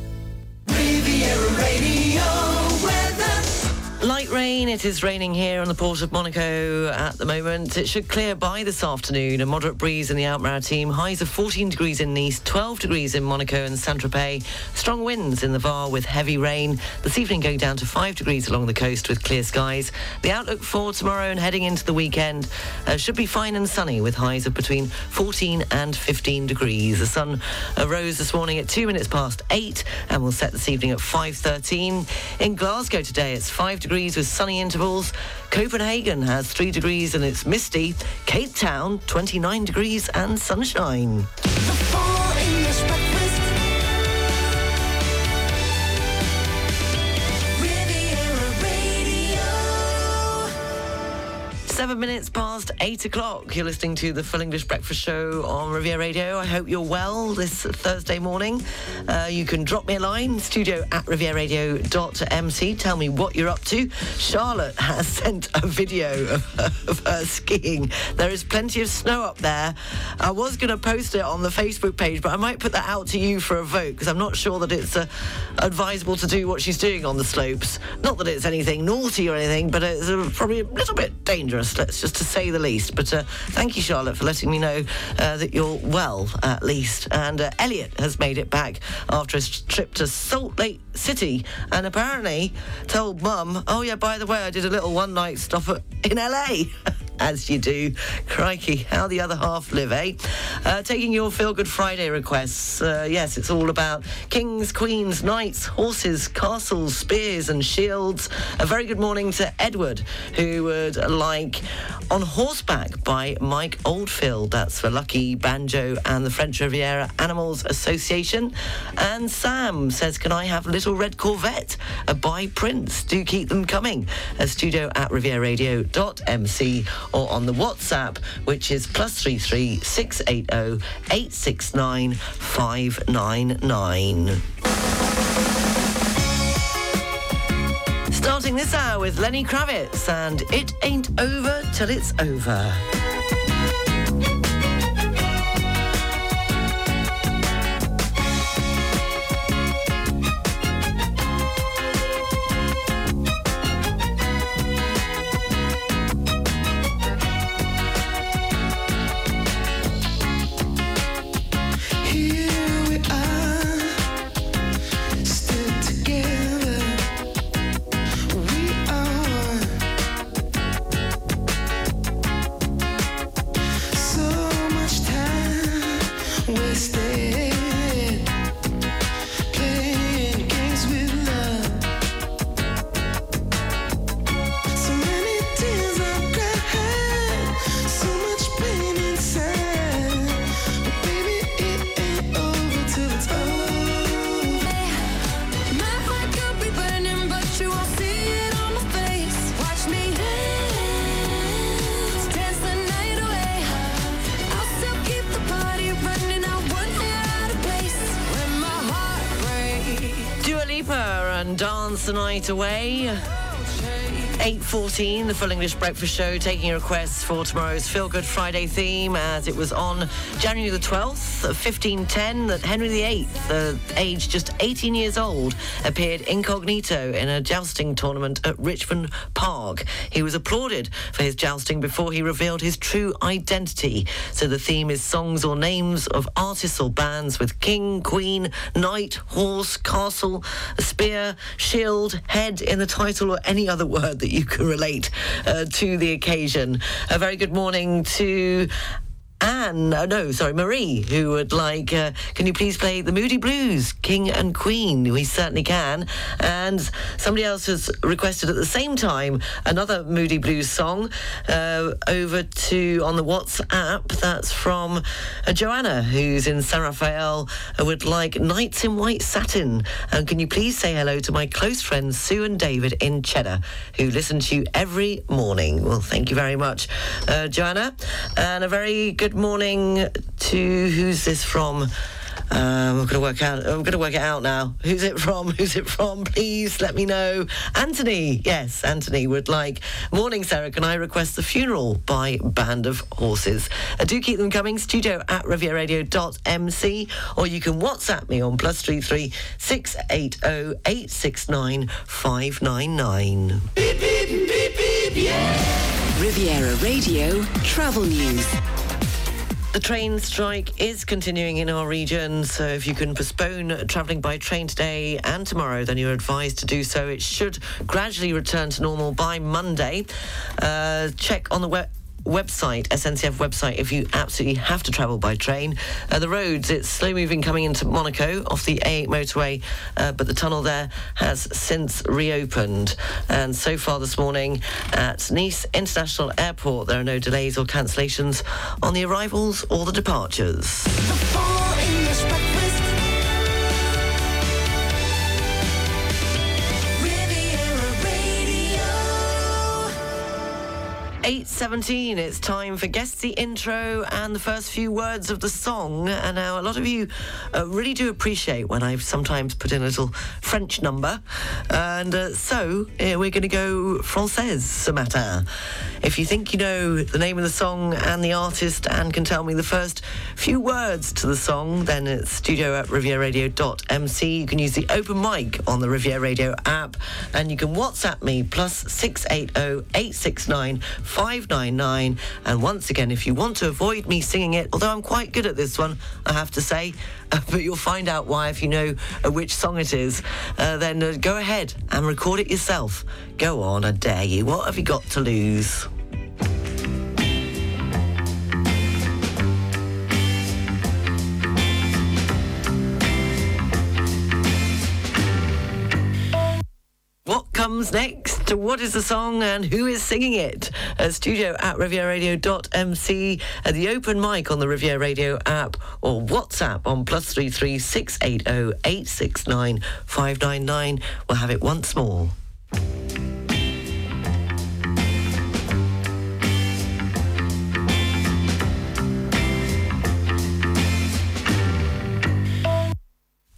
Riviera Radio weather. Light rain. It is raining here on the port of Monaco at the moment. It should clear by this afternoon. A moderate breeze in the Alpes-Maritimes. Highs of 14 degrees in Nice, 12 degrees in Monaco and Saint-Tropez. Strong winds in the Var with heavy rain. This evening going down to 5 degrees along the coast with clear skies. The outlook for tomorrow and heading into the weekend uh, should be fine and sunny with highs of between 14 and 15 degrees. The sun uh, rose this morning at 2 minutes past 8 and will set this evening at 5.13. In Glasgow today it's 5 degrees with sunny intervals. Copenhagen has 3 degrees and it's misty. Cape Town 29 degrees and sunshine. Seven minutes past eight o'clock. You're listening to the Full English Breakfast Show on Riviera Radio. I hope you're well this Thursday morning. Uh, you can drop me a line, studio at rivieradio.mc. Tell me what you're up to. Charlotte has sent a video of her, of her skiing. There is plenty of snow up there. I was going to post it on the Facebook page, but I might put that out to you for a vote because I'm not sure that it's uh, advisable to do what she's doing on the slopes. Not that it's anything naughty or anything, but it's uh, probably a little bit dangerous, let's just to say the least. But uh, thank you, Charlotte, for letting me know uh, that you're well, at least. And uh, Elliot has made it back after his trip to Salt Lake City and apparently told Mum, oh, yeah, by the way, I did a little one night stop at, in LA. As you do. Crikey, how the other half live, eh? Uh, taking your Feel Good Friday requests. Uh, yes, it's all about kings, queens, knights, horses, castles, spears, and shields. A very good morning to Edward, who would like On Horseback by Mike Oldfield. That's for Lucky, Banjo, and the French Riviera Animals Association. And Sam says, Can I have Little Red Corvette by Prince? Do keep them coming. A studio at rivieradio.mc or on the WhatsApp, which is plus three three six eight zero eight six nine five nine nine. Starting this hour with Lenny Kravitz and It Ain't Over Till It's Over. The Night Away. 8.14, the Full English Breakfast Show, taking requests for tomorrow's Feel Good Friday theme as it was on January the 12th of 1510 that Henry VIII, the uh, age just 18 years old, appeared incognito in a jousting tournament at Richmond Park. He was applauded for his jousting before he revealed his true identity. So the theme is songs or names of artists or bands with king, queen, knight, horse, castle, spear, shield, head in the title or any other word that you can relate uh, to the occasion. A very good morning to Anne, uh, no, sorry, Marie, who would like, uh, can you please play the Moody Blues, King and Queen? We certainly can. And somebody else has requested at the same time another Moody Blues song uh, over to on the WhatsApp. That's from uh, Joanna, who's in San Rafael, uh, would like Nights in White Satin. And can you please say hello to my close friends Sue and David in Cheddar, who listen to you every morning? Well, thank you very much, uh, Joanna. And a very good morning to who's this from? Um, I'm gonna work out. I'm gonna work it out now. Who's it from? Who's it from? Please let me know. Anthony. Yes, Anthony would like. Morning, Sarah. Can I request the funeral by Band of Horses? Uh, do keep them coming. Studio at rivieradio.mc, or you can WhatsApp me on plus three three six eight zero eight six nine five nine nine. Riviera Radio Travel News. The train strike is continuing in our region, so if you can postpone travelling by train today and tomorrow, then you're advised to do so. It should gradually return to normal by Monday. Uh, check on the web website, SNCF website, if you absolutely have to travel by train. Uh, the roads, it's slow moving coming into Monaco off the A8 motorway, uh, but the tunnel there has since reopened. And so far this morning at Nice International Airport, there are no delays or cancellations on the arrivals or the departures. English 8.17, it's time for Guess the Intro and the first few words of the song. And now a lot of you uh, really do appreciate when I sometimes put in a little French number. And uh, so uh, we're going to go Française ce matin. If you think you know the name of the song and the artist and can tell me the first few words to the song, then it's studio at rivieradio.mc. You can use the open mic on the Riviera Radio app and you can WhatsApp me plus 680 869 599. And once again, if you want to avoid me singing it, although I'm quite good at this one, I have to say, uh, but you'll find out why if you know uh, which song it is, uh, then uh, go ahead and record it yourself. Go on, I dare you. What have you got to lose? Comes next? What is the song and who is singing it? Uh, studio at rivieradio.mc, at the open mic on the Riviera Radio app, or WhatsApp on plus three three six eight zero eight six nine five nine nine. We'll have it once more.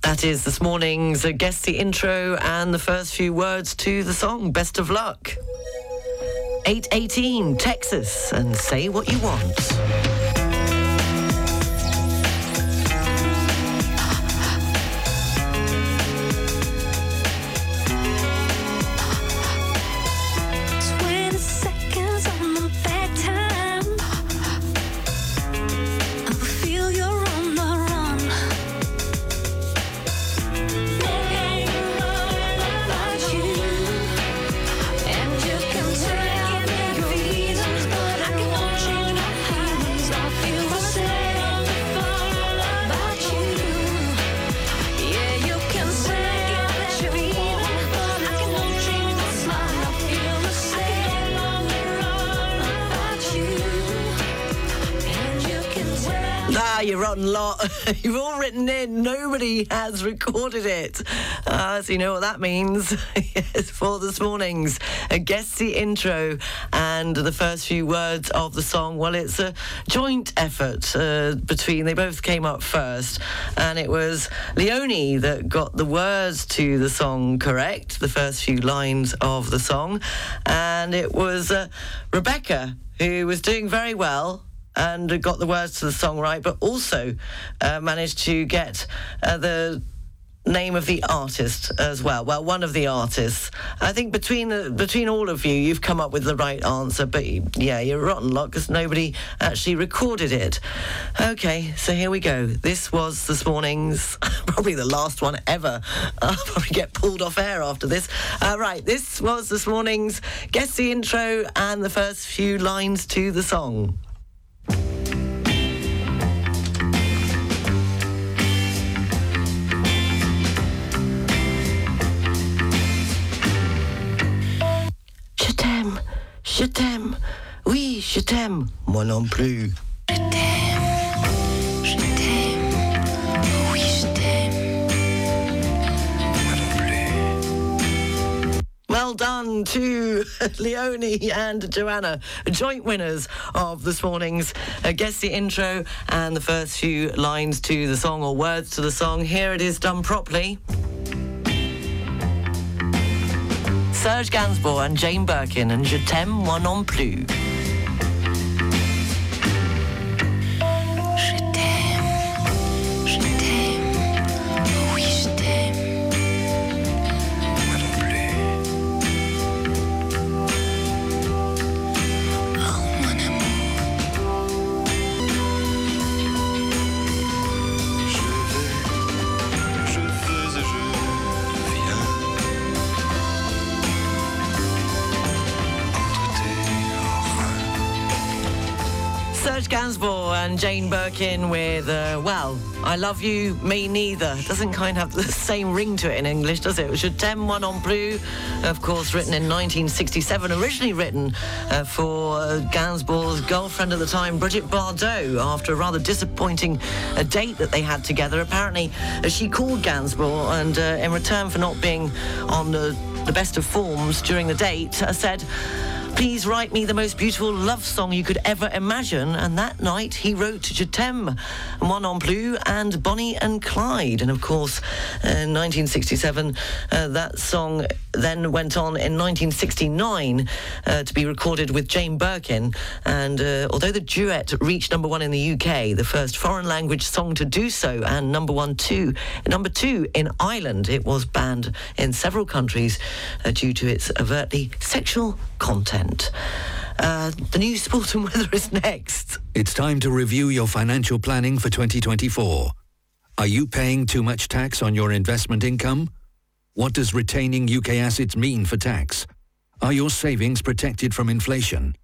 That is this morning's uh, Guess the Intro and the first few words to the song. Best of luck. 818 Texas and say what you want. Rotten lot. You've all written in. Nobody has recorded it. Uh, so you know what that means. yes, for this morning's uh, Guess the Intro and the first few words of the song. Well, it's a joint effort uh, between, they both came up first. And it was Leonie that got the words to the song correct, the first few lines of the song. And it was uh, Rebecca who was doing very well and got the words to the song right, but also uh, managed to get uh, the name of the artist as well. Well, one of the artists. I think between the, between all of you, you've come up with the right answer. But yeah, you're rotten lot because nobody actually recorded it. Okay, so here we go. This was this morning's probably the last one ever. I'll probably get pulled off air after this. Uh, right, this was this morning's guess the intro and the first few lines to the song. Je t'aime, je t'aime, oui, je t'aime, moi non plus. Je Well done to Leonie and Joanna, joint winners of this morning's uh, Guess the Intro and the first few lines to the song or words to the song. Here it is done properly. Serge Gainsbourg and Jane Birkin and Je t'aime moi non plus. And Jane Birkin with, uh, well, I love you, me neither. Doesn't kind of have the same ring to it in English, does it? Je t'aime moi non plus, of course, written in 1967, originally written uh, for uh, Gainsbourg's girlfriend at the time, Bridget Bardot, after a rather disappointing uh, date that they had together. Apparently, uh, she called Gainsbourg, and uh, in return for not being on the, the best of forms during the date, uh, said, Please write me the most beautiful love song you could ever imagine. And that night he wrote Je t'aime, Moi non plus, and Bonnie and Clyde. And of course, in 1967, uh, that song then went on in 1969 uh, to be recorded with Jane Birkin. And uh, although the duet reached number one in the UK, the first foreign language song to do so, and number one two, number two in Ireland, it was banned in several countries uh, due to its overtly sexual content. Uh, the news, sport and weather is next. It's time to review your financial planning for 2024. Are you paying too much tax on your investment income? What does retaining UK assets mean for tax? Are your savings protected from inflation?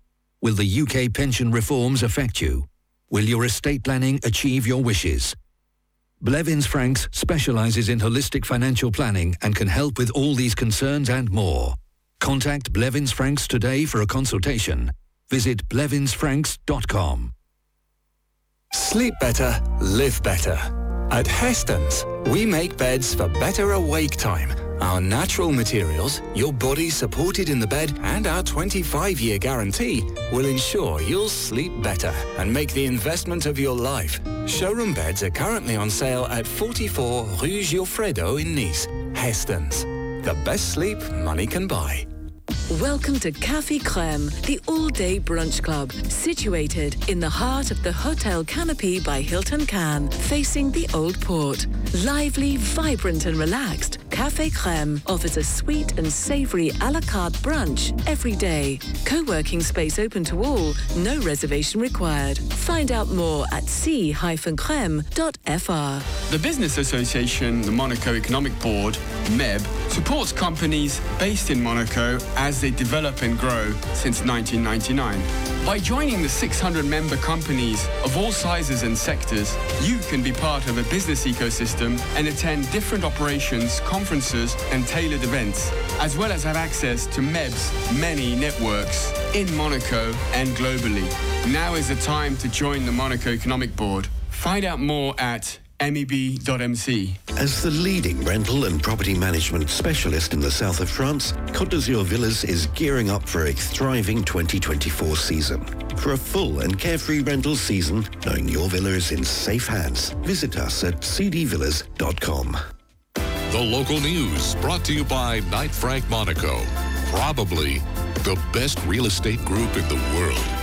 Will the UK pension reforms affect you? Will your estate planning achieve your wishes? Blevins Franks specializes in holistic financial planning and can help with all these concerns and more. Contact Blevins Franks today for a consultation. Visit blevinsfranks.com. Sleep better, live better. At Hästens, we make beds for better awake time. Our natural materials, your body supported in the bed, and our 25-year guarantee will ensure you'll sleep better and make the investment of your life. Showroom beds are currently on sale at 44 Rue Giofredo in Nice. Hästens, the best sleep money can buy. Welcome to Cafe Creme, the all-day brunch club, situated in the heart of the Hotel Canopy by Hilton Cannes, facing the Old Port. Lively, vibrant and relaxed, Cafe Creme offers a sweet and savoury a la carte brunch every day. Co-working space open to all, no reservation required. Find out more at c-creme.fr. The Business Association, the Monaco Economic Board, MEB, supports companies based in Monaco as they develop and grow since 1999. By joining the 600 member companies of all sizes and sectors, you can be part of a business ecosystem and attend different operations, conferences, and tailored events, as well as have access to MEB's many networks in Monaco and globally. Now is the time to join the Monaco Economic Board. Find out more at meb.mc. As the leading rental and property management specialist in the south of France, Côte d'Azur Villas is gearing up for a thriving 2024 season. For a full and carefree rental season, knowing your villa is in safe hands, visit us at cdvillas.com. The local news brought to you by Knight Frank Monaco. Probably the best real estate group in the world.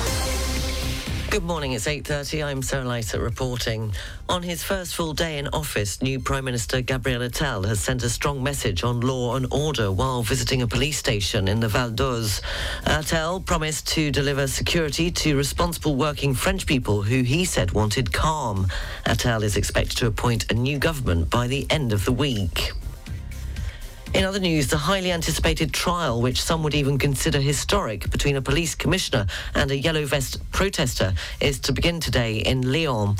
Good morning, it's 8.30. I'm Sarah Lysa reporting. On his first full day in office, new Prime Minister Gabriel Attal has sent a strong message on law and order while visiting a police station in the Val d'Oise. Attal promised to deliver security to responsible working French people who he said wanted calm. Attal is expected to appoint a new government by the end of the week. In other news, the highly anticipated trial, which some would even consider historic, between a police commissioner and a yellow vest protester, is to begin today in Lyon.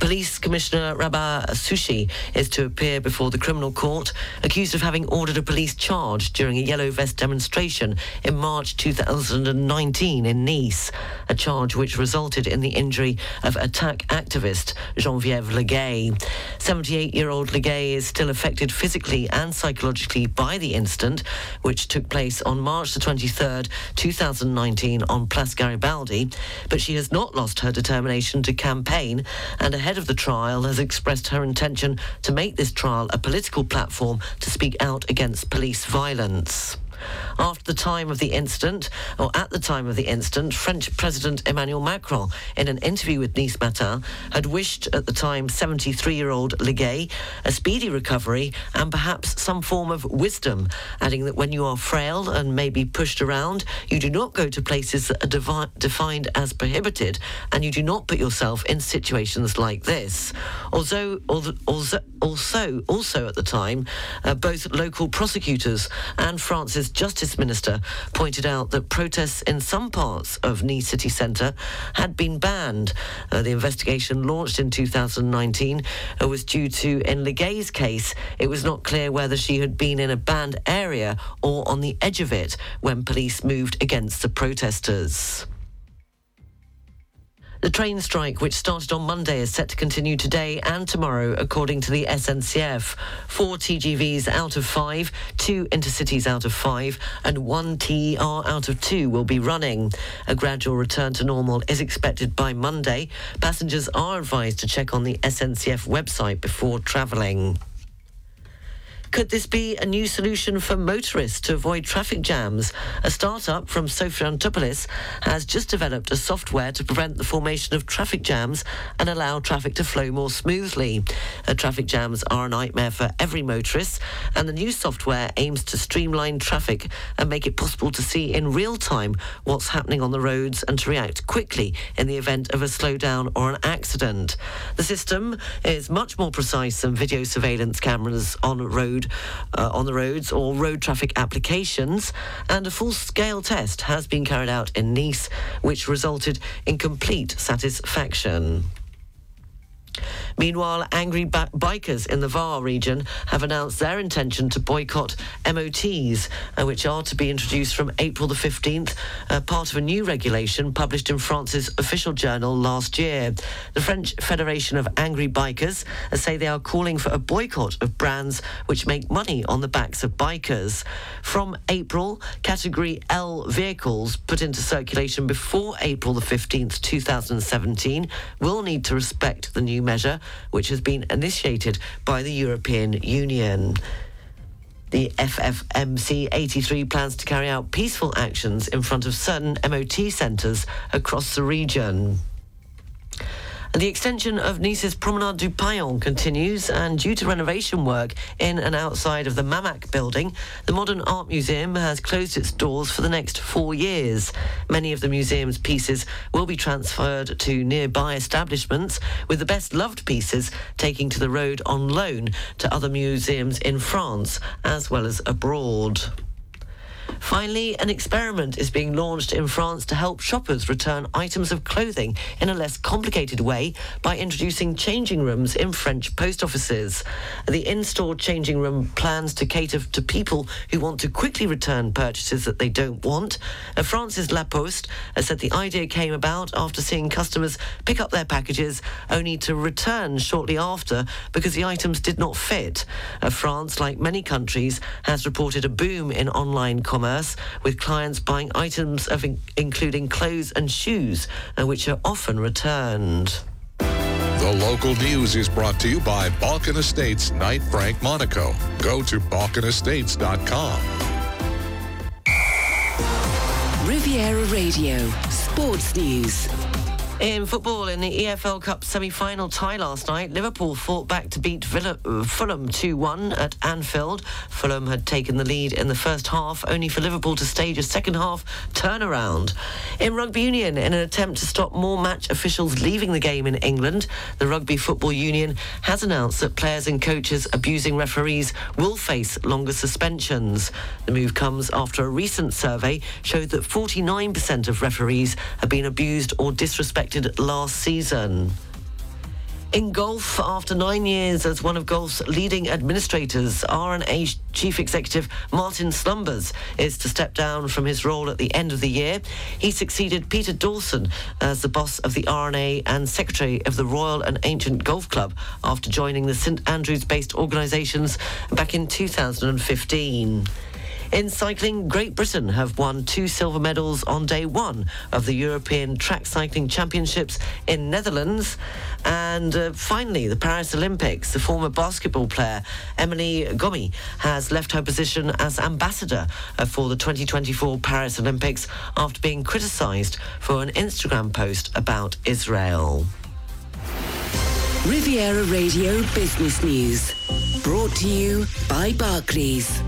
Police Commissioner Rabah Souchi is to appear before the criminal court, accused of having ordered a police charge during a yellow vest demonstration in March 2019 in Nice, a charge which resulted in the injury of Attac activist Geneviève Legay. 78-year-old Legay is still affected physically and psychologically by the incident, which took place on March the 23rd, 2019 on Place Garibaldi, but she has not lost her determination to campaign and ahead of the trial has expressed her intention to make this trial a political platform to speak out against police violence. After the time of the incident, or at the time of the incident, French President Emmanuel Macron, in an interview with Nice Matin, had wished at the time 73-year-old Legay a speedy recovery and perhaps some form of wisdom, adding that when you are frail and may be pushed around, you do not go to places that are devi- defined as prohibited, and you do not put yourself in situations like this. Although also, also, also at the time, uh, both local prosecutors and France's Justice Minister pointed out that protests in some parts of Nice city centre had been banned. Uh, the investigation launched in 2019 uh, was due to in Legay's case, it was not clear whether she had been in a banned area or on the edge of it when police moved against the protesters. The train strike, which started on Monday, is set to continue today and tomorrow, according to the SNCF. Four TGVs out of five, two intercities out of five, and one TER out of two will be running. A gradual return to normal is expected by Monday. Passengers are advised to check on the SNCF website before travelling. Could this be a new solution for motorists to avoid traffic jams? A startup from Sophia Antipolis has just developed a software to prevent the formation of traffic jams and allow traffic to flow more smoothly. Uh, traffic jams are a nightmare for every motorist, and the new software aims to streamline traffic and make it possible to see in real time what's happening on the roads and to react quickly in the event of a slowdown or an accident. The system is much more precise than video surveillance cameras on road uh, on the roads or road traffic applications, and a full-scale test has been carried out in Nice, which resulted in complete satisfaction. Meanwhile, angry ba- bikers in the Var region have announced their intention to boycott MOTs, uh, which are to be introduced from April the 15th, uh, part of a new regulation published in France's official journal last year. The French Federation of Angry Bikers uh, say they are calling for a boycott of brands which make money on the backs of bikers. From April, Category L vehicles put into circulation before April the 15th, 2017, will need to respect the new measure, which has been initiated by the European Union. The FFMC 83 plans to carry out peaceful actions in front of certain MOT centres across the region. The extension of Nice's Promenade du Paillon continues, and due to renovation work in and outside of the MAMAC building, the Modern Art Museum has closed its doors for the next four years. Many of the museum's pieces will be transferred to nearby establishments, with the best loved pieces taking to the road on loan to other museums in France as well as abroad. Finally, an experiment is being launched in France to help shoppers return items of clothing in a less complicated way by introducing changing rooms in French post offices. The in-store changing room plans to cater to people who want to quickly return purchases that they don't want. Uh, France's La Poste said the idea came about after seeing customers pick up their packages only to return shortly after because the items did not fit. Uh, France, like many countries, has reported a boom in online commerce with clients buying items of in- including clothes and shoes, uh, which are often returned. The local news is brought to you by Balkan Estates Knight Frank Monaco. Go to balkanestates.com. Riviera Radio, Sports News. In football, in the EFL Cup semi-final tie last night, Liverpool fought back to beat Villa, Fulham 2-1 at Anfield. Fulham had taken the lead in the first half, only for Liverpool to stage a second half turnaround. In rugby union, in an attempt to stop more match officials leaving the game in England, the Rugby Football Union has announced that players and coaches abusing referees will face longer suspensions. The move comes after a recent survey showed that 49% of referees have been abused or disrespected last season. In golf, after nine years as one of golf's leading administrators, R&A Chief Executive Martin Slumbers is to step down from his role at the end of the year. He succeeded Peter Dawson as the boss of the R&A and Secretary of the Royal and Ancient Golf Club after joining the St Andrews-based organisations back in 2015. In cycling, Great Britain have won two silver medals on day one of the European Track Cycling Championships in Netherlands. And uh, finally, the Paris Olympics, the former basketball player Emily Gomi has left her position as ambassador uh, for the 2024 Paris Olympics after being criticised for an Instagram post about Israel. Riviera Radio Business News. Brought to you by Barclays.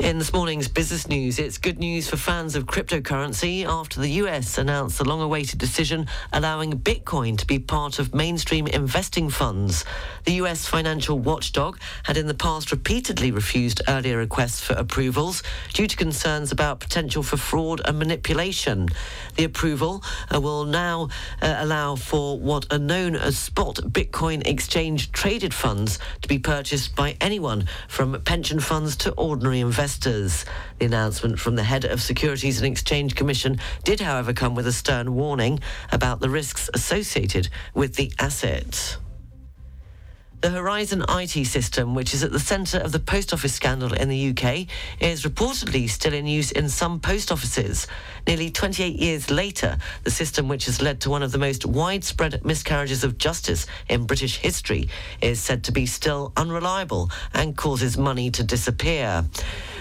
In this morning's business news, it's good news for fans of cryptocurrency after the US announced the long awaited decision allowing Bitcoin to be part of mainstream investing funds. The US financial watchdog had in the past repeatedly refused earlier requests for approvals due to concerns about potential for fraud and manipulation. The approval uh, will now uh, allow for what are known as spot Bitcoin exchange traded funds to be purchased by anyone from pension funds to ordinary investors. The announcement from the head of Securities and Exchange Commission did, however, come with a stern warning about the risks associated with the asset. The Horizon IT system, which is at the centre of the post office scandal in the UK, is reportedly still in use in some post offices. Nearly 28 years later, the system, which has led to one of the most widespread miscarriages of justice in British history, is said to be still unreliable and causes money to disappear.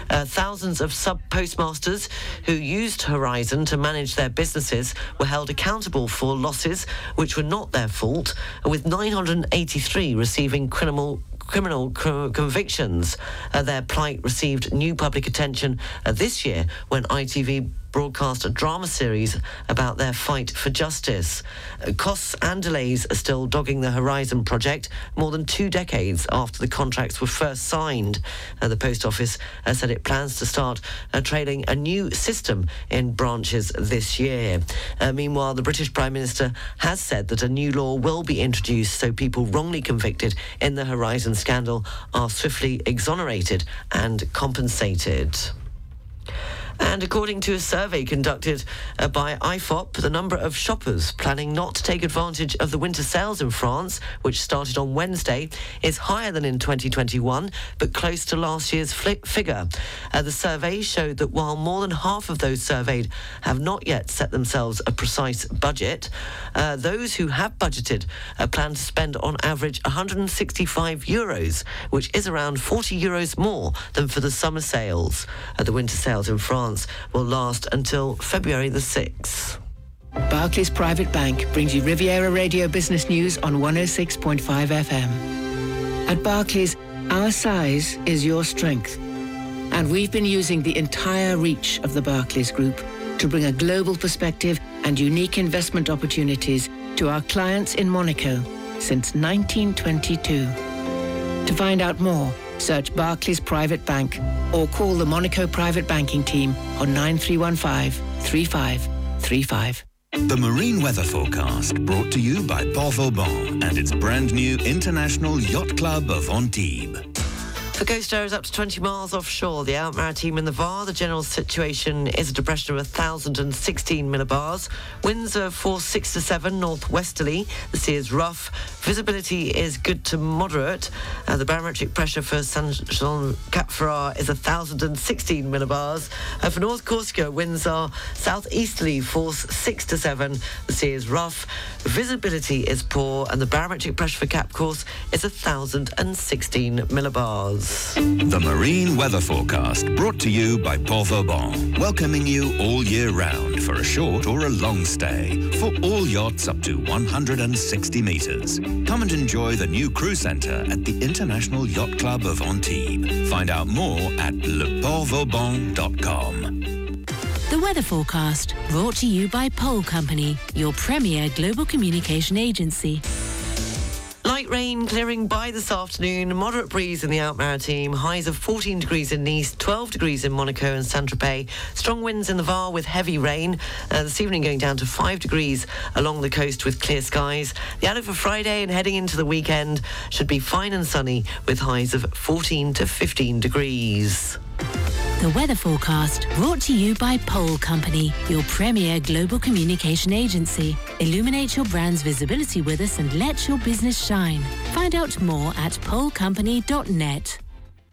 Uh, thousands of sub postmasters who used Horizon to manage their businesses were held accountable for losses which were not their fault, with 983 receiving criminal criminal co- convictions. Uh, their plight received new public attention uh, this year when ITV broadcast a drama series about their fight for justice. Uh, costs and delays are still dogging the Horizon project more than two decades after the contracts were first signed. Uh, the Post Office uh, said it plans to start uh, trailing a new system in branches this year. Uh, meanwhile, the British Prime Minister has said that a new law will be introduced so people wrongly convicted in the Horizon scandal are swiftly exonerated and compensated. And according to a survey conducted uh, by IFOP, the number of shoppers planning not to take advantage of the winter sales in France, which started on Wednesday, is higher than in 2021, but close to last year's figure. Uh, the survey showed that while more than half of those surveyed have not yet set themselves a precise budget, uh, those who have budgeted uh, plan to spend on average 165 euros, which is around 40 euros more than for the summer sales. Uh, the winter sales in France will last until February the 6th. Barclays Private Bank brings you Riviera Radio Business News on 106.5 FM. At Barclays, our size is your strength. And we've been using the entire reach of the Barclays Group to bring a global perspective and unique investment opportunities to our clients in Monaco since 1922. To find out more, search Barclays Private Bank or call the Monaco Private Banking Team on 9315 3535. The Marine Weather Forecast brought to you by Port Vauban and its brand new International Yacht Club of Antibes. For coast areas up to 20 miles offshore, the Alpes-Maritimes and the VAR, the general situation is a depression of 1,016 millibars. Winds are force 6 to 7 northwesterly. The sea is rough. Visibility is good to moderate. Uh, the barometric pressure for Saint Jean Cap Ferrat is 1,016 millibars. Uh, for North Corsica, winds are southeasterly, force 6 to 7. The sea is rough. Visibility is poor, and the barometric pressure for Cap Corse is 1,016 millibars. The Marine Weather Forecast brought to you by Port Vauban, welcoming you all year round for a short or a long stay for all yachts up to 160 metres. Come and enjoy the new crew centre at the International Yacht Club of Antibes. Find out more at leportvauban.com. The weather forecast brought to you by Pole Company, your premier global communication agency. Light rain clearing by this afternoon. Moderate breeze in the Alpes-Maritimes. Highs of 14 degrees in Nice, 12 degrees in Monaco and Saint Tropez. Strong winds in the Var with heavy rain. Uh, this evening going down to 5 degrees along the coast with clear skies. The outlook for Friday and heading into the weekend should be fine and sunny with highs of 14 to 15 degrees. The weather forecast brought to you by Pole Company, your premier global communication agency. Illuminate your brand's visibility with us and let your business shine. Find out more at polecompany.net.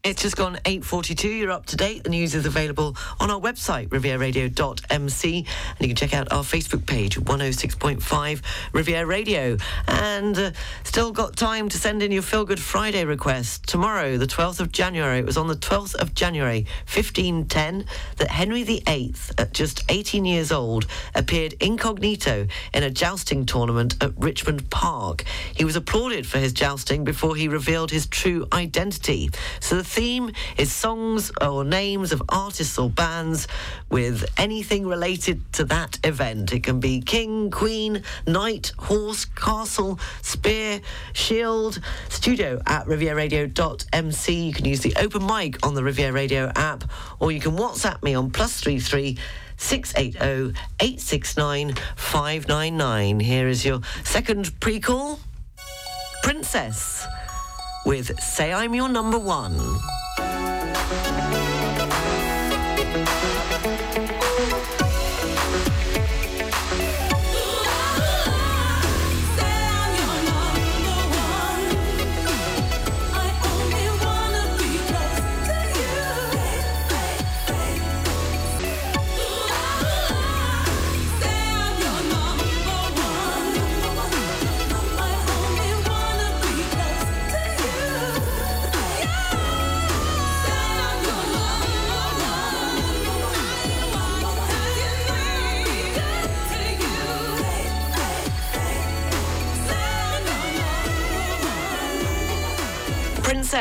It's just gone 8.42. You're up to date. The news is available on our website, rivieraradio.mc. And you can check out our Facebook page, 106.5 Riviera Radio. And uh, still got time to send in your Feel Good Friday request. Tomorrow, the 12th of January, it was on the 12th of January, 1510, that Henry VIII, at just 18 years old, appeared incognito in a jousting tournament at Richmond Park. He was applauded for his jousting before he revealed his true identity. So the theme is songs or names of artists or bands with anything related to that event. It can be king, queen, knight, horse, castle, spear, shield. Studio at rivieraradio.mc. You can use the open mic on the Riviera Radio app, or you can WhatsApp me on plus three three. 680 869 599. Here is your second pre-call. Princess with Say I'm Your Number One.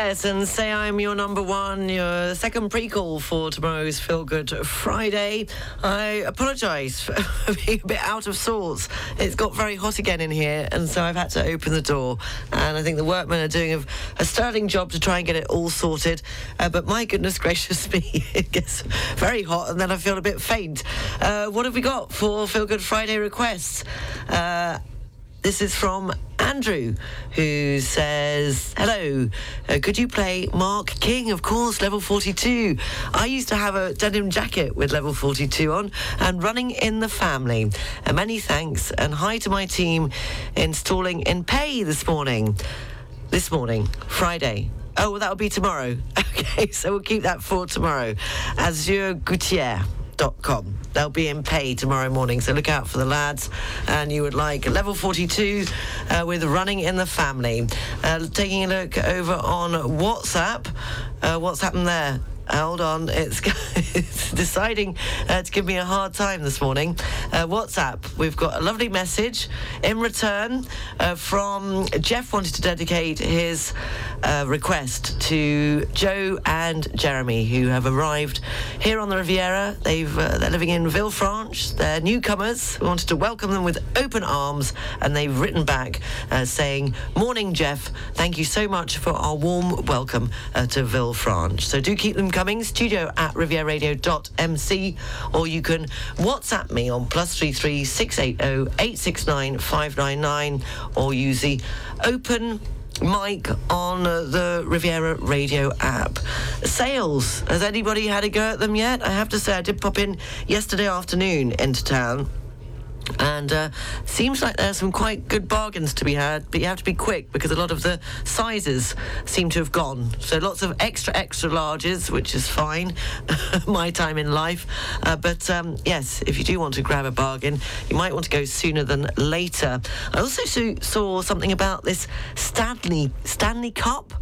And say I'm your number one, your second pre-call for tomorrow's Feel Good Friday. I apologise for being a bit out of sorts. It's got very hot again in here, and so I've had to open the door. And I think the workmen are doing a, a sterling job to try and get it all sorted. Uh, but my goodness gracious me, it gets very hot, and then I feel a bit faint. Uh, what have we got for Feel Good Friday requests? Uh, this is from Andrew, who says, Hello, uh, could you play Mark King? Of course, level 42. I used to have a denim jacket with level 42 on and running in the family. Uh, many thanks and hi to my team installing in Peille this morning. This morning, Friday. Oh, well, that'll be tomorrow. Okay, so we'll keep that for tomorrow. Azure Gouttiere com. They'll be in Peille tomorrow morning, so look out for the lads. And you would like level 42 uh, with running in the family. Uh, taking a look over on WhatsApp. Uh, what's happened there? Hold on, it's, it's deciding uh, to give me a hard time this morning. Uh, WhatsApp, we've got a lovely message in return uh, from Jeff. Wanted to dedicate his uh, request to Joe and Jeremy, who have arrived here on the Riviera. They've uh, they're living in Villefranche. They're newcomers. We wanted to welcome them with open arms, and they've written back uh, saying, "Morning, Jeff. Thank you so much for our warm welcome uh, to Villefranche." So do keep them coming. Studio at rivieraradio.mc, or you can WhatsApp me on plus three three six eight zero eight six nine five nine nine, or use the open mic on the Riviera Radio app. Sales. Has anybody had a go at them yet? I have to say, I did pop in yesterday afternoon into town. And uh, seems like there's some quite good bargains to be had, but you have to be quick because a lot of the sizes seem to have gone. So lots of extra, extra larges, which is fine, my time in life. Uh, but um, yes, if you do want to grab a bargain, you might want to go sooner than later. I also so- saw something about this Stanley Stanley Cup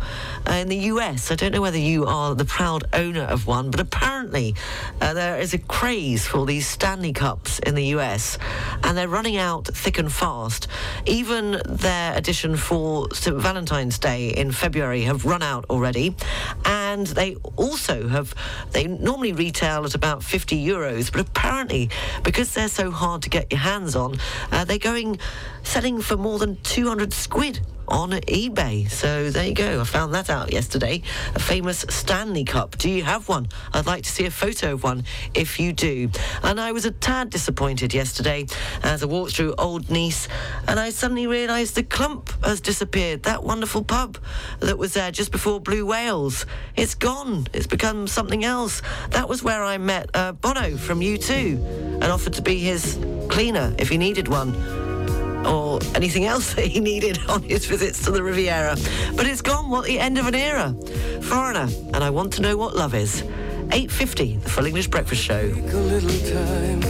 uh, in the US. I don't know whether you are the proud owner of one, but apparently uh, there is a craze for these Stanley Cups in the US and they're running out thick and fast. Even their edition for St. Valentine's Day in February have run out already, and they also have. They normally retail at about 50 euros, but apparently because they're so hard to get your hands on, uh, they're going selling for more than 200 squid on eBay. So there you go. I found that out yesterday. A famous Stanley Cup. Do you have one? I'd like to see a photo of one if you do. And I was a tad disappointed yesterday as I walked through Old Nice and I suddenly realised the clump has disappeared. That wonderful pub that was there just before Blue Whales. It's gone. It's become something else. That was where I met uh, Bono from U2 and offered to be his cleaner if he needed one or anything else that he needed on his visits to the Riviera. But it's gone, what the end of an era. Foreigner, and I want to know what love is. 8.50, the Full English Breakfast Show. a little time,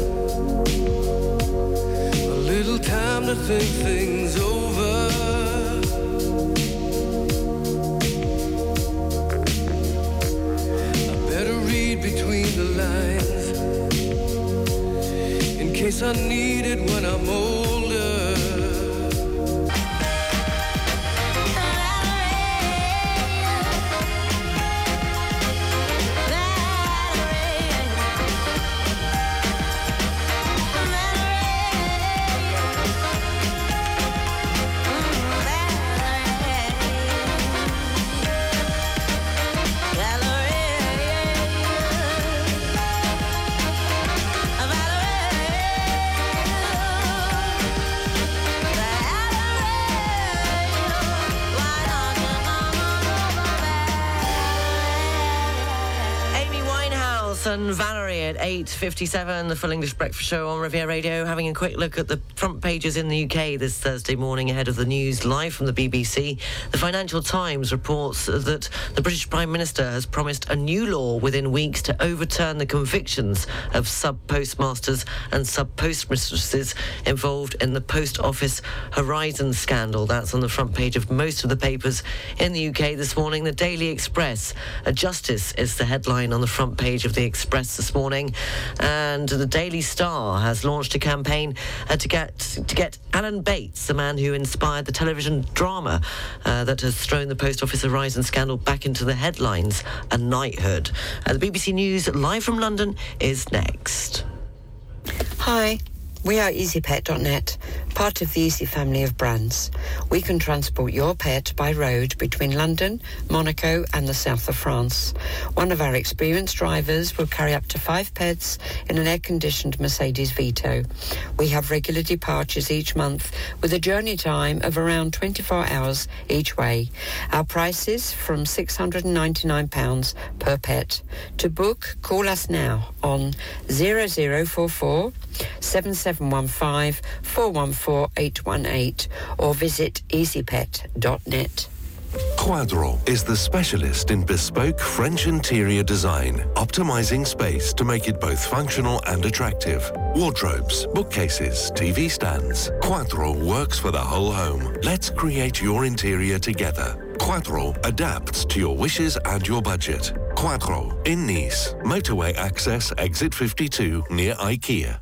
a little time to think things over. I better read between the lines in case I need it when I'm. And Valerie at 8.57, the Full English Breakfast Show on Riviera Radio, having a quick look at the front pages in the UK this Thursday morning ahead of the news live from the BBC. The Financial Times reports that the British Prime Minister has promised a new law within weeks to overturn the convictions of sub-postmasters and sub-postmistresses involved in the Post Office Horizon scandal. That's on the front page of most of the papers in the UK this morning. The Daily Express, a justice is the headline on the front page of the Express this morning, and the Daily Star has launched a campaign uh, to get to get Alan Bates, the man who inspired the television drama uh, that has thrown the Post Office Horizon scandal back into the headlines, a knighthood. Uh, the BBC News live from London is next. Hi, we are EasyPet.net, part of the Easy family of brands. We can transport your pet by road between London, Monaco, and the south of France. One of our experienced drivers will carry up to five pets in an air conditioned Mercedes Vito. We have regular departures each month with a journey time of around 24 hours each way. Our prices from £699 per pet. To book, call us now on 0044 7715 414 818 or visit easypet.net. Quadro is the specialist in bespoke French interior design, optimizing space to make it both functional and attractive. Wardrobes, bookcases, TV stands. Quadro works for the whole home. Let's create your interior together. Quadro adapts to your wishes and your budget. Quadro in Nice, motorway access, exit 52 near IKEA.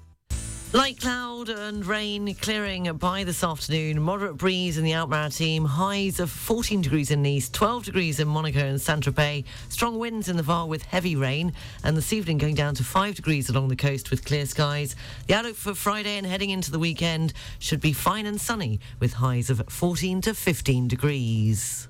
Light cloud and rain clearing by this afternoon. Moderate breeze in the Alpes-Maritimes. Highs of 14 degrees in Nice, 12 degrees in Monaco and Saint-Tropez. Strong winds in the Var with heavy rain. And this evening going down to 5 degrees along the coast with clear skies. The outlook for Friday and heading into the weekend should be fine and sunny with highs of 14 to 15 degrees.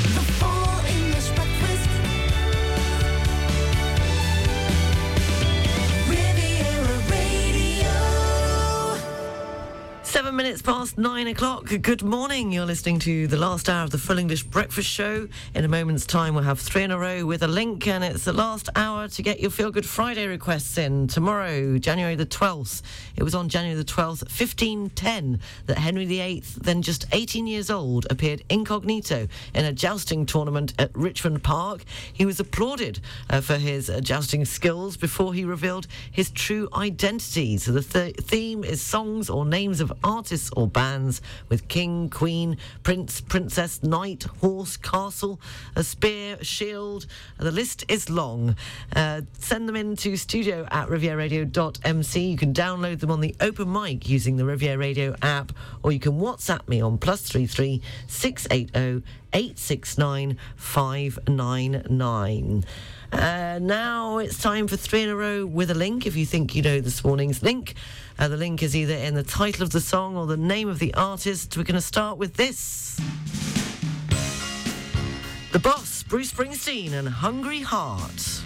Seven minutes past nine o'clock. Good morning. You're listening to the last hour of the Full English Breakfast Show. In a moment's time, we'll have three in a row with a link, and it's the last hour to get your Feel Good Friday requests in. Tomorrow, January the 12th, it was on January the 12th, 1510, that Henry VIII, then just 18 years old, appeared incognito in a jousting tournament at Richmond Park. He was applauded uh, for his uh, jousting skills before he revealed his true identity. So the th- theme is songs or names of artists or bands with king, queen, prince, princess, knight, horse, castle, a spear, a shield. Uh, the list is long. Uh, send them in to studio at rivieraradio.mc. You can download them on the open mic using the Riviera Radio app, or you can WhatsApp me on plus 33 680 869 599. Uh, now it's time for three in a row with a link. If you think you know this morning's link, uh, the link is either in the title of the song or the name of the artist. We're going to start with this The Boss, Bruce Springsteen, and Hungry Heart.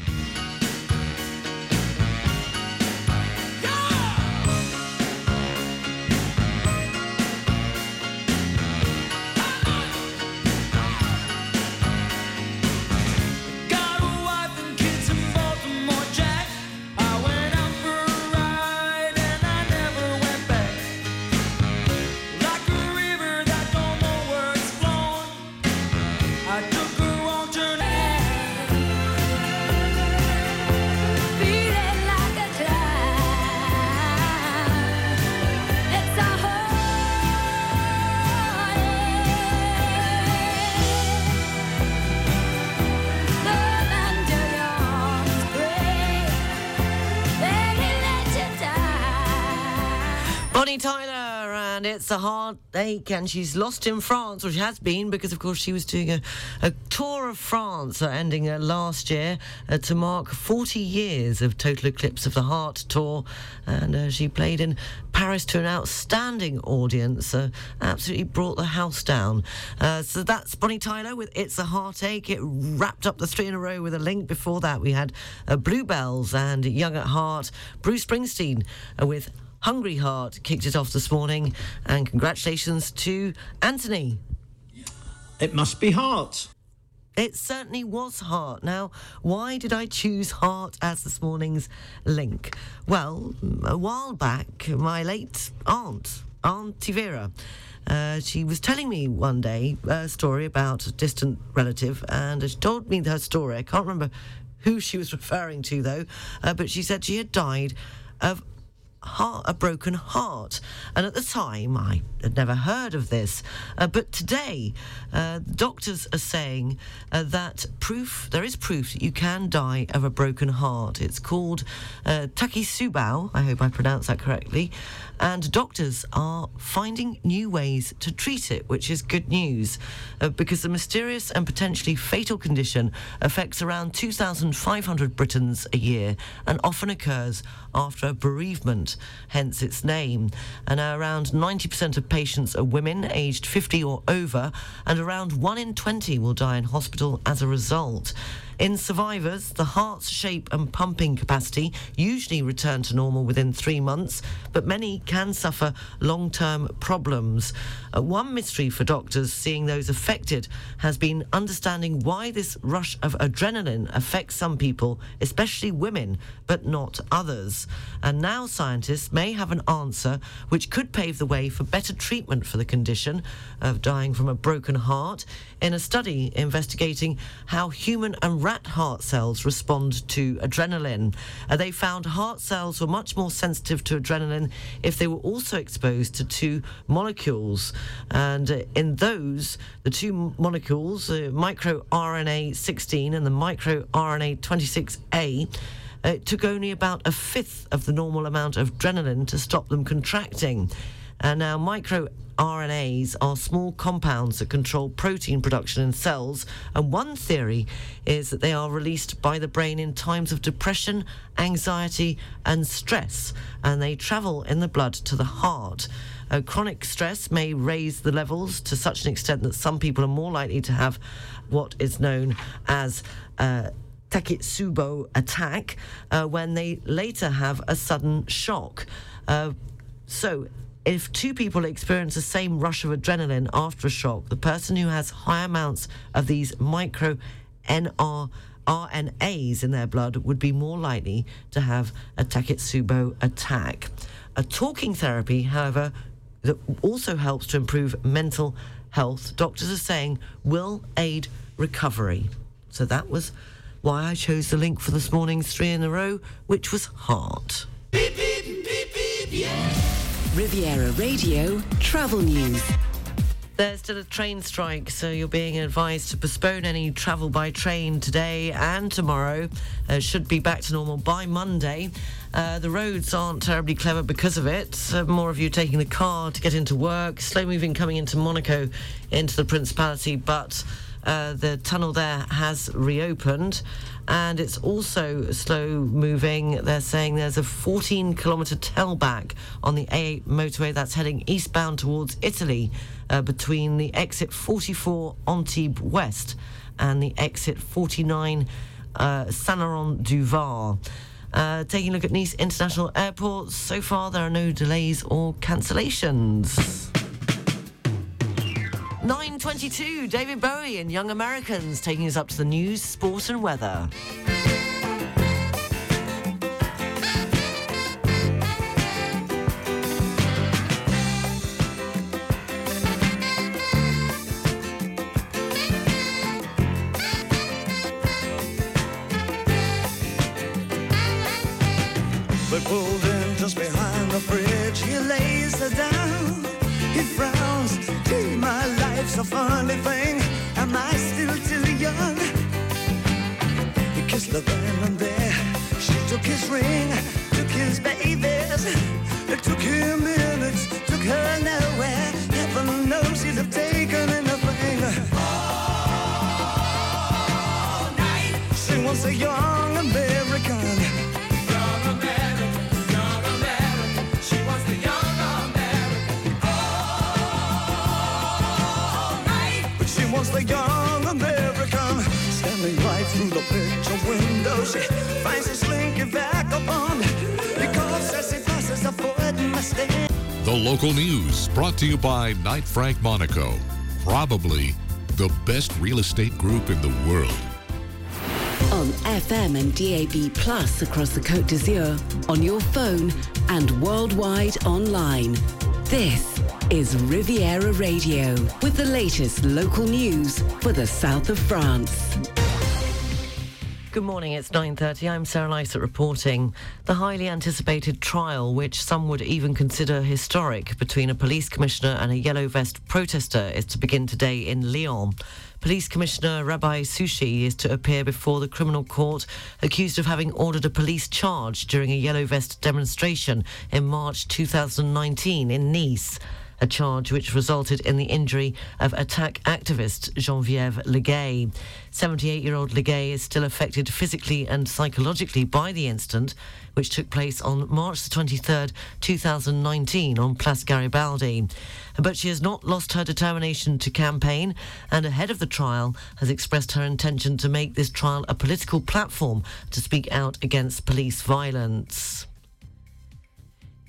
Bonnie Tyler and it's a heartache, and she's lost in France, or she has been, because of course she was doing a, a tour of France, uh, ending uh, last year uh, to mark 40 years of Total Eclipse of the Heart tour, and uh, she played in Paris to an outstanding audience, uh, absolutely brought the house down. Uh, so that's Bonnie Tyler with It's a Heartache. It wrapped up the three in a row with a link. Before that, we had Bluebells and Young at Heart. Bruce Springsteen with Hungry Heart kicked it off this morning. And congratulations to Anthony. It must be Heart. It certainly was Heart. Now, why did I choose Heart as this morning's link? Well, a while back, my late aunt, Aunt Tivera, uh, she was telling me one day a story about a distant relative, and she told me her story. I can't remember who she was referring to, though, uh, but she said she had died of heart, a broken heart. And at the time, I had never heard of this. Uh, but today, uh, doctors are saying uh, that proof, there is proof that you can die of a broken heart. It's called uh, Takotsubo. I hope I pronounced that correctly. And doctors are finding new ways to treat it, which is good news uh, because the mysterious and potentially fatal condition affects around 2,500 Britons a year and often occurs after a bereavement, hence its name. And around 90% of patients are women aged 50 or over, and around 1 in 20 will die in hospital as a result. In survivors, the heart's shape and pumping capacity usually return to normal within three months, but many can suffer long term problems. Uh, one mystery for doctors seeing those affected has been understanding why this rush of adrenaline affects some people, especially women, but not others. And now scientists may have an answer which could pave the way for better treatment for the condition of dying from a broken heart in a study investigating how human and rat heart cells respond to adrenaline. Uh, they found heart cells were much more sensitive to adrenaline if they were also exposed to two molecules. And uh, in those, the two molecules, uh, microRNA 16 and the microRNA 26A, uh, it took only about a fifth of the normal amount of adrenaline to stop them contracting. And now, microRNAs are small compounds that control protein production in cells, and one theory is that they are released by the brain in times of depression, anxiety, and stress, and they travel in the blood to the heart. Uh, chronic stress may raise the levels to such an extent that some people are more likely to have what is known as uh, Takotsubo attack uh, when they later have a sudden shock. Uh, so, if two people experience the same rush of adrenaline after a shock, the person who has high amounts of these micro NR RNAs in their blood would be more likely to have a Takotsubo attack. A talking therapy, however, that also helps to improve mental health, doctors are saying will aid recovery. So that was why I chose the link for this morning's three in a row, which was heart. Riviera Radio Travel News. There's still a train strike, so you're being advised to postpone any travel by train today and tomorrow. Uh, should be back to normal by Monday. Uh, the roads aren't terribly clever because of it. Uh, more of you taking the car to get into work. Slow moving coming into Monaco, into the Principality, but uh, the tunnel there has reopened. And it's also slow moving. They're saying there's a 14 kilometre tailback on the A8 motorway that's heading eastbound towards Italy uh, between the exit 44 Antibes West and the exit 49 uh, Saint Laurent du Var. Uh, taking a look at Nice International Airport, so far there are no delays or cancellations. 9.22, David Bowie and Young Americans taking us up to the news, sport and weather. Funny thing. Am I still too young? He kissed her then and She finds a slinky vagabond because as he passes a foot mistake. The local news brought to you by Knight Frank Monaco. Probably the best real estate group in the world. On FM and DAB Plus across the Côte d'Azur, on your phone and worldwide online. This is Riviera Radio with the latest local news for the south of France. Good morning, it's 9.30. I'm Sarah Lysett reporting. The highly anticipated trial, which some would even consider historic, between a police commissioner and a yellow vest protester is to begin today in Lyon. Police Commissioner Rabah Souchi is to appear before the criminal court accused of having ordered a police charge during a yellow vest demonstration in March 2019 in Nice a charge which resulted in the injury of Attac activist Geneviève Legay. 78 year old Legay is still affected physically and psychologically by the incident, which took place on March 23, 2019, on Place Garibaldi. But she has not lost her determination to campaign and, ahead of the trial, has expressed her intention to make this trial a political platform to speak out against police violence.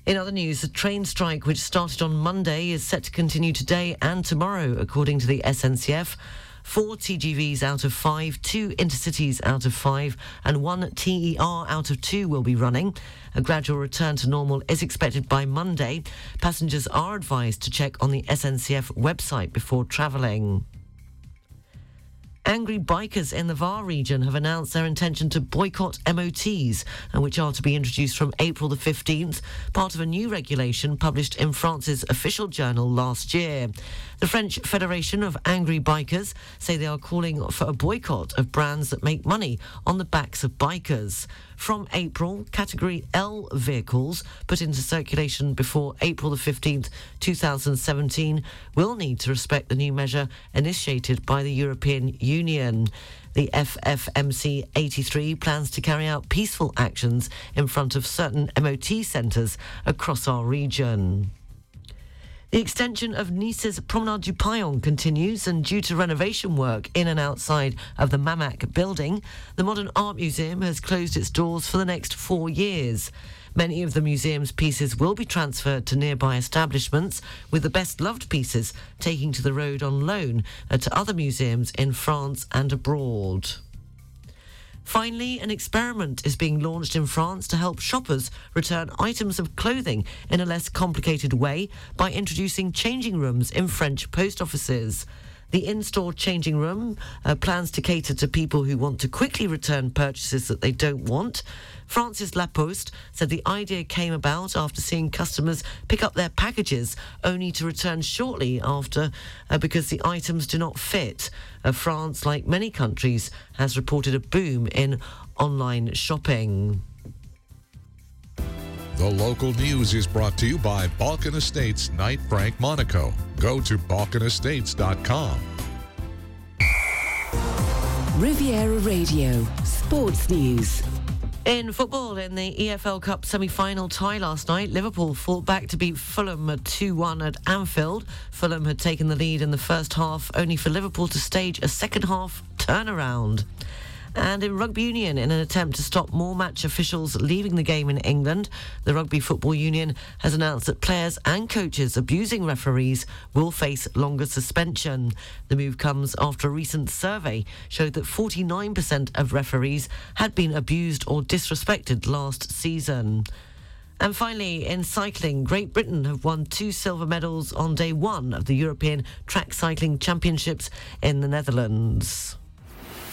In other news, the train strike, which started on Monday, is set to continue today and tomorrow, according to the SNCF. Four TGVs out of five, two intercities out of five, and one TER out of two will be running. A gradual return to normal is expected by Monday. Passengers are advised to check on the SNCF website before travelling. Angry bikers in the VAR region have announced their intention to boycott MOTs, which are to be introduced from April the 15th, part of a new regulation published in France's official journal last year. The French Federation of Angry Bikers say they are calling for a boycott of brands that make money on the backs of bikers. From April, Category L vehicles put into circulation before April the 15th, 2017, will need to respect the new measure initiated by the European Union. The FFMC 83 plans to carry out peaceful actions in front of certain MOT centres across our region. The extension of Nice's Promenade du Paillon continues, and due to renovation work in and outside of the MAMAC building, the Modern Art Museum has closed its doors for the next four years. Many of the museum's pieces will be transferred to nearby establishments, with the best loved pieces taking to the road on loan to other museums in France and abroad. Finally, an experiment is being launched in France to help shoppers return items of clothing in a less complicated way by introducing changing rooms in French post offices. The in store changing room uh, plans to cater to people who want to quickly return purchases that they don't want. France's La Poste said the idea came about after seeing customers pick up their packages only to return shortly after uh, because the items do not fit. Uh, France, like many countries, has reported a boom in online shopping. The local news is brought to you by Balkan Estates Knight Frank Monaco. Go to balkanestates.com. Riviera Radio, Sports News. In football, in the EFL Cup semi-final tie last night, Liverpool fought back to beat Fulham at 2-1 at Anfield. Fulham had taken the lead in the first half, only for Liverpool to stage a second half turnaround. And in rugby union, in an attempt to stop more match officials leaving the game in England, the Rugby Football Union has announced that players and coaches abusing referees will face longer suspension. The move comes after a recent survey showed that 49% of referees had been abused or disrespected last season. And finally, in cycling, Great Britain have won two silver medals on day one of the European Track Cycling Championships in the Netherlands.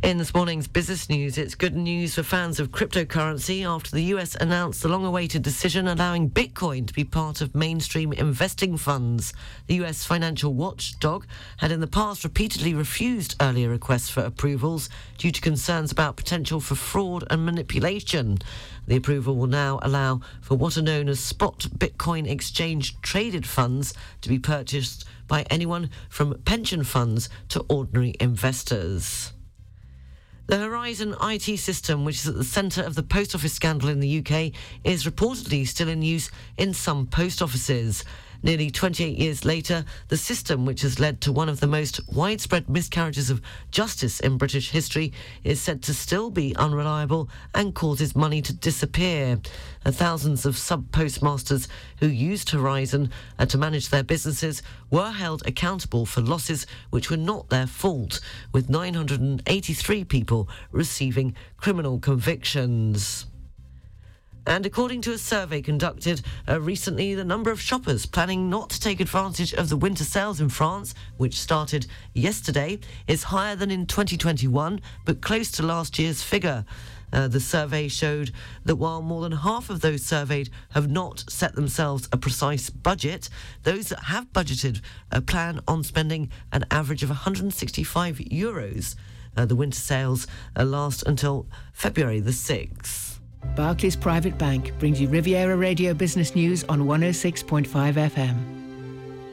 In this morning's business news, it's good news for fans of cryptocurrency after the US announced the long awaited decision allowing Bitcoin to be part of mainstream investing funds. The US financial watchdog had in the past repeatedly refused earlier requests for approvals due to concerns about potential for fraud and manipulation. The approval will now allow for what are known as spot Bitcoin exchange traded funds to be purchased by anyone from pension funds to ordinary investors. The Horizon IT system, which is at the centre of the post office scandal in the UK, is reportedly still in use in some post offices. Nearly 28 years later, the system, which has led to one of the most widespread miscarriages of justice in British history, is said to still be unreliable and causes money to disappear. Uh, thousands of sub postmasters who used Horizon uh, to manage their businesses were held accountable for losses which were not their fault, with 983 people receiving criminal convictions. And according to a survey conducted uh, recently, the number of shoppers planning not to take advantage of the winter sales in France, which started yesterday, is higher than in 2021, but close to last year's figure. Uh, the survey showed that while more than half of those surveyed have not set themselves a precise budget, those that have budgeted uh, plan on spending an average of 165 euros. Uh, the winter sales uh, last until February the 6th. Barclays Private Bank brings you Riviera Radio Business News on 106.5 FM.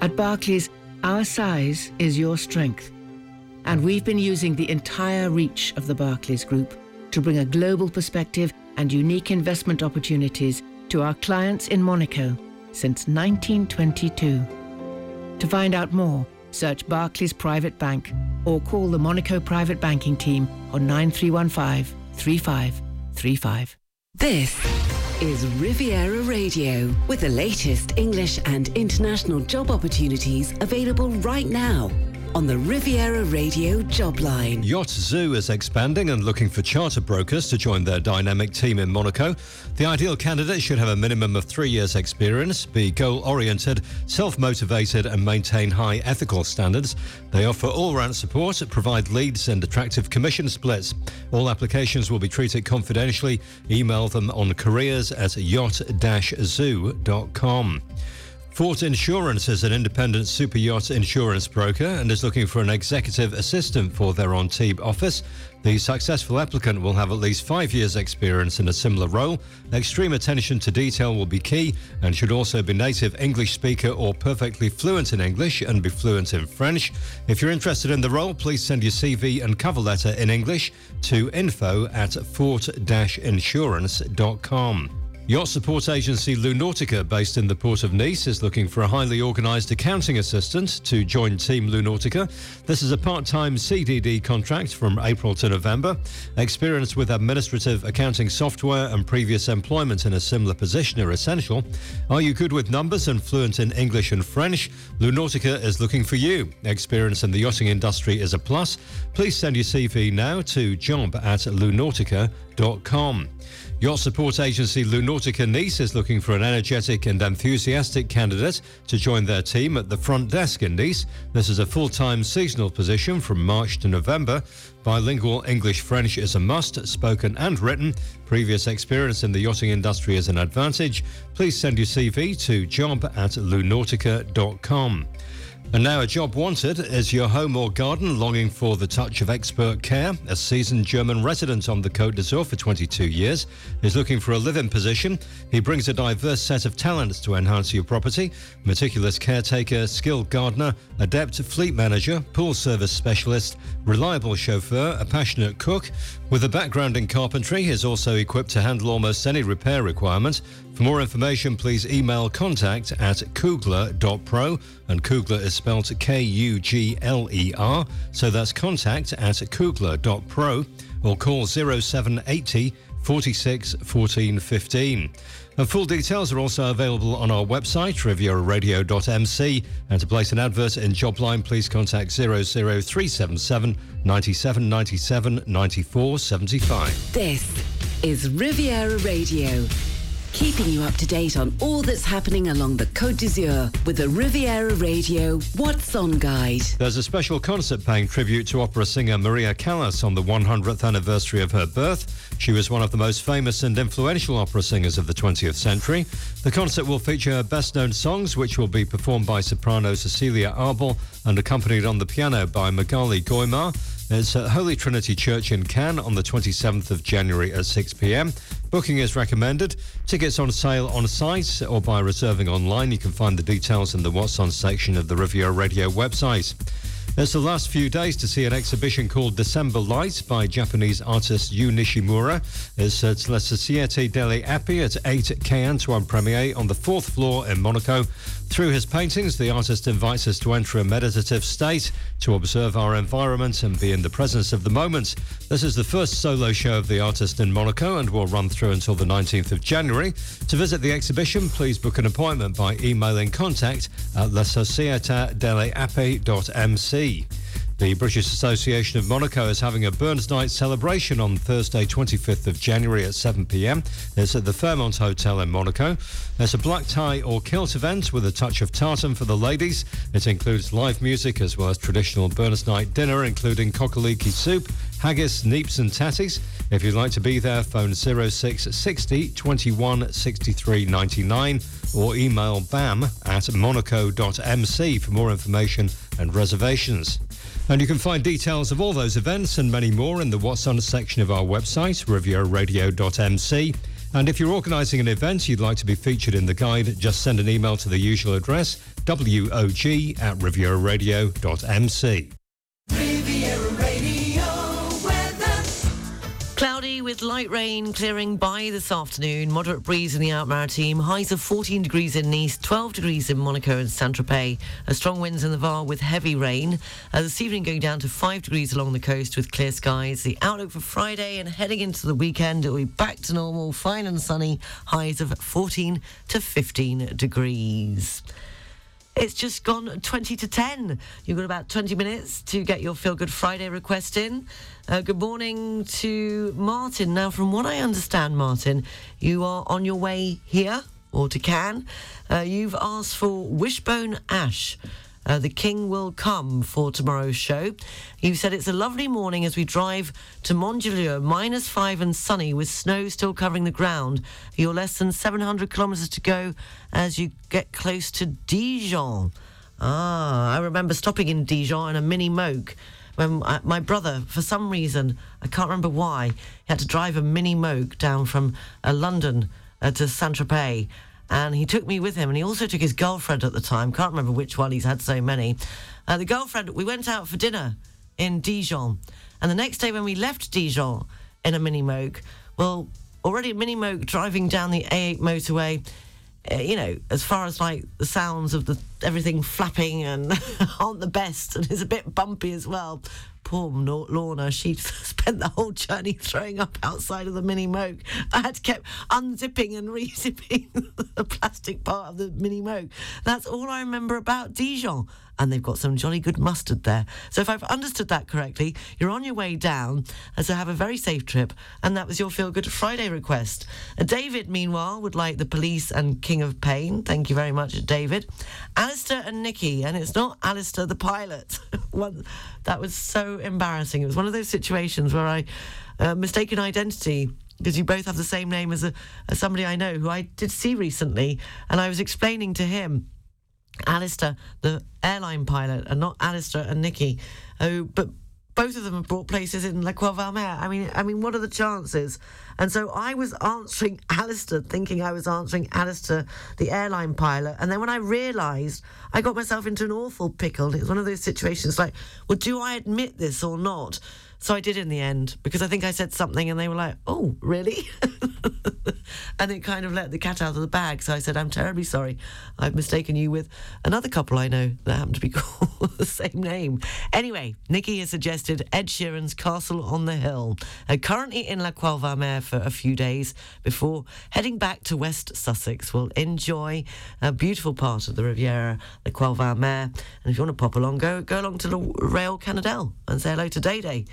At Barclays, our size is your strength. And we've been using the entire reach of the Barclays Group to bring a global perspective and unique investment opportunities to our clients in Monaco since 1922. To find out more, search Barclays Private Bank or call the Monaco Private Banking Team on 9315 3535. This is Riviera Radio with the latest English and international job opportunities available right now on the Riviera Radio job line. Yacht Zoo is expanding and looking for charter brokers to join their dynamic team in Monaco. The ideal candidate should have a minimum of three years' experience, be goal oriented, self motivated, and maintain high ethical standards. They offer all round support, provide leads, and attractive commission splits. All applications will be treated confidentially. Email them on careers at yacht zoo.com. Fort Insurance is an independent super yacht insurance broker and is looking for an executive assistant for their Antibes office. The successful applicant will have at least five years' experience in a similar role. Extreme attention to detail will be key and should also be native English speaker or perfectly fluent in English and be fluent in French. If you're interested in the role, please send your CV and cover letter in English to info at fort-insurance.com. Yacht support agency Lunautica, based in the port of Nice, is looking for a highly organised accounting assistant to join Team Lunautica. This is a part time CDD contract from April to November. Experience with administrative accounting software and previous employment in a similar position are essential. Are you good with numbers and fluent in English and French? Lunautica is looking for you. Experience in the yachting industry is a plus. Please send your CV now to job at lunautica.com. Yacht support agency Lunautica Nice is looking for an energetic and enthusiastic candidate to join their team at the front desk in Nice. This is a full time seasonal position from March to November. Bilingual English French is a must, spoken and written. Previous experience in the yachting industry is an advantage. Please send your CV to job at lunautica.com. And now, a job wanted is your home or garden longing for the touch of expert care. A seasoned German resident on the Côte d'Azur for 22 years is looking for a live-in position. He brings a diverse set of talents to enhance your property: meticulous caretaker, skilled gardener, adept fleet manager, pool service specialist, reliable chauffeur, a passionate cook. With a background in carpentry, he is also equipped to handle almost any repair requirement. For more information, please email contact at kugler.pro, and Kugler is spelled K U G L E R, so that's contact at kugler.pro, or call 0780 46 14 15. And full details are also available on our website, rivieraradio.mc. And to place an advert in Jobline, please contact 00377 97 97 94 75. This is Riviera Radio, keeping you up to date on all that's happening along the Côte d'Azur with the Riviera Radio What's On Guide. There's a special concert paying tribute to opera singer Maria Callas on the 100th anniversary of her birth. She was one of the most famous and influential opera singers of the 20th century. The concert will feature her best known songs, which will be performed by soprano Cecilia Arbel and accompanied on the piano by Magali Goimar. It's at Holy Trinity Church in Cannes on the 27th of January at 6 pm. Booking is recommended. Tickets on sale on site or by reserving online. You can find the details in the What's On section of the Riviera Radio website. There's the last few days to see an exhibition called December Light by Japanese artist Yu Nishimura. It's at La Società delle Api at 8 Quai Antoine Premier on the fourth floor in Monaco. Through his paintings, the artist invites us to enter a meditative state, to observe our environment and be in the presence of the moment. This is the first solo show of the artist in Monaco and will run through until the 19th of January. To visit the exhibition, please book an appointment by emailing contact at lasocietatdelleape.mc. The British Association of Monaco is having a Burns Night celebration on Thursday, 25th of January at 7 pm. It's at the Fairmont Hotel in Monaco. There's a black tie or kilt event with a touch of tartan for the ladies. It includes live music as well as traditional Burns Night dinner, including cock-a-leekie soup, haggis, neeps, and tatties. If you'd like to be there, phone 0660 21 63 99 or email bam at monaco.mc for more information and reservations. And you can find details of all those events and many more in the What's On section of our website, rivieraradio.mc. And if you're organising an event you'd like to be featured in the guide, just send an email to the usual address, wog at rivieraradio.mc. with light rain clearing by this afternoon. Moderate breeze in the Alpes-Maritimes. Highs of 14 degrees in Nice, 12 degrees in Monaco and Saint Tropez. A strong winds in the Var with heavy rain. Uh, this evening going down to 5 degrees along the coast with clear skies. The outlook for Friday and heading into the weekend, it will be back to normal, fine and sunny. Highs of 14 to 15 degrees. It's just gone 20 to 10. You've got about 20 minutes to get your Feel Good Friday request in. Uh, good morning to Martin. Now, from what I understand, Martin, you are on your way here or to Cannes. Uh, you've asked for Wishbone Ash. Uh, the King will come for tomorrow's show. You said it's a lovely morning as we drive to Montjelieu, minus five and sunny, with snow still covering the ground. You're less than 700 kilometres to go as you get close to Dijon. Ah, I remember stopping in Dijon in a mini moke when I, my brother, for some reason, I can't remember why, he had to drive a mini moke down from uh, London uh, to Saint Tropez. And he took me with him, and he also took his girlfriend at the time. Can't remember which one, he's had so many. Uh, the girlfriend, we went out for dinner in Dijon. And the next day, when we left Dijon in a mini moke, well, already a mini moke driving down the A8 motorway, uh, you know, as far as like the sounds of the everything flapping and aren't the best, and it's a bit bumpy as well. Poor Lorna, she spent the whole journey throwing up outside of the mini moke. I had to keep unzipping and re-zipping the plastic part of the mini moke. That's all I remember about Dijon. And they've got some jolly good mustard there. So if I've understood that correctly, you're on your way down, so have a very safe trip. And that was your Feel Good Friday request. Uh, David, meanwhile, would like the police and King of Pain. Thank you very much, David. Alistair and Nikki, and it's not Alistair the pilot. That was so embarrassing. It was one of those situations where I uh, mistaken identity because you both have the same name as, a, as somebody I know who I did see recently, and I was explaining to him. Alistair, the airline pilot, and not Alistair and Nikki. Oh, but both of them have brought places in La Croix-Valmer. I mean, I mean, what are the chances? And so I was answering Alistair, thinking I was answering Alistair, the airline pilot. And then when I realised, I got myself into an awful pickle. It was one of those situations like, well, do I admit this or not? So I did in the end because I think I said something and they were like, oh, really? and it kind of let the cat out of the bag. So I said, I'm terribly sorry. I've mistaken you with another couple I know that happen to be called the same name. Anyway, Nikki has suggested Ed Sheeran's Castle on the Hill, uh, currently in La Croix-Valmer for a few days before heading back to West Sussex. We'll enjoy a beautiful part of the Riviera, La Croix-Valmer. And if you want to pop along, go, go along to the Rayol Canadel and say hello to Day Day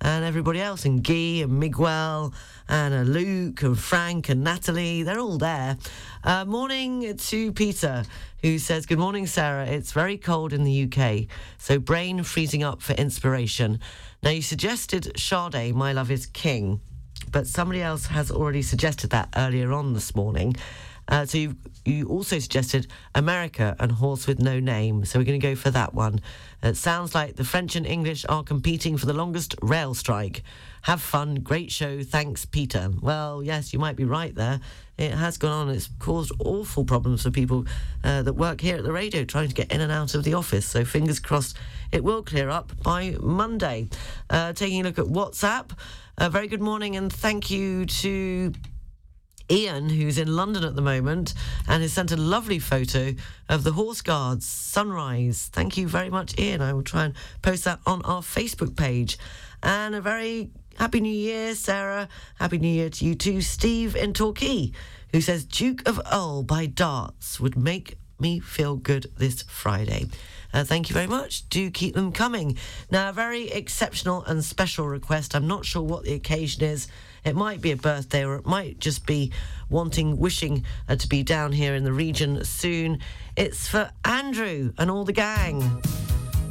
and everybody else, and Guy and Miguel and uh, Luke and Frank and Natalie. They're all there. Uh, morning to Peter, who says, Good morning, Sarah. It's very cold in the UK, so brain freezing up for inspiration. Now, you suggested Sade, My Love is King, but somebody else has already suggested that earlier on this morning. Uh, so you you also suggested America and Horse with No Name. So we're going to go for that one. It sounds like the French and English are competing for the longest rail strike. Have fun, great show. Thanks, Peter. Well, yes, you might be right there. It has gone on. It's caused awful problems for people uh, that work here at the radio trying to get in and out of the office. So fingers crossed it will clear up by Monday. Uh, taking a look at WhatsApp. Uh, very good morning and thank you to Ian, who's in London at the moment, and has sent a lovely photo of the Horse Guards sunrise. Thank you very much, Ian. I will try and post that on our Facebook page. And a very happy new year, Sarah. Happy new year to you too, Steve in Torquay, who says Duke of Earl by Darts would make me feel good this Friday. Uh, thank you very much. Do keep them coming. Now, a very exceptional and special request. I'm not sure what the occasion is. It might be a birthday or it might just be wanting, wishing uh, to be down here in the region soon. It's for Andrew and all the gang.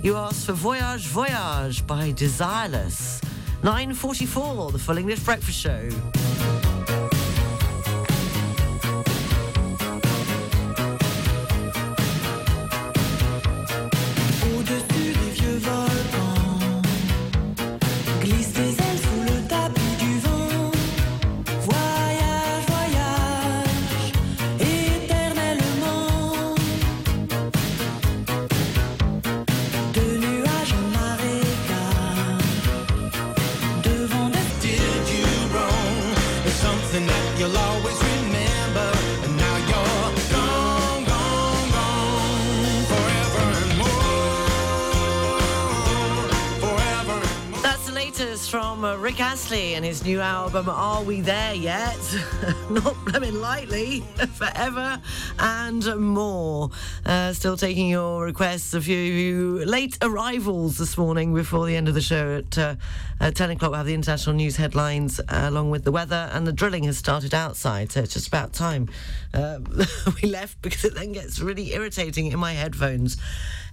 You asked for Voyage Voyage by Desireless. 9.44, the Full English Breakfast Show. Rick Astley and his new album, Are We There Yet? Not blooming lightly, forever and more. Uh, still taking your requests. A few of you late arrivals this morning before the end of the show at, uh, at 10 o'clock. We'll have the international news headlines uh, along with the weather, and the drilling has started outside, so it's just about time uh, we left because it then gets really irritating in my headphones.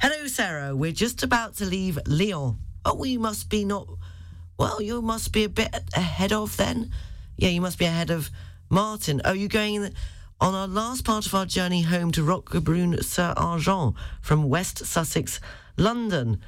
Hello, Sarah. We're just about to leave Lyon. Oh, we must be not. Well, you must be a bit ahead of then. Yeah, you must be ahead of Martin. Are you going in- on our last part of our journey home to Roquebrune sur Argens from West Sussex, London.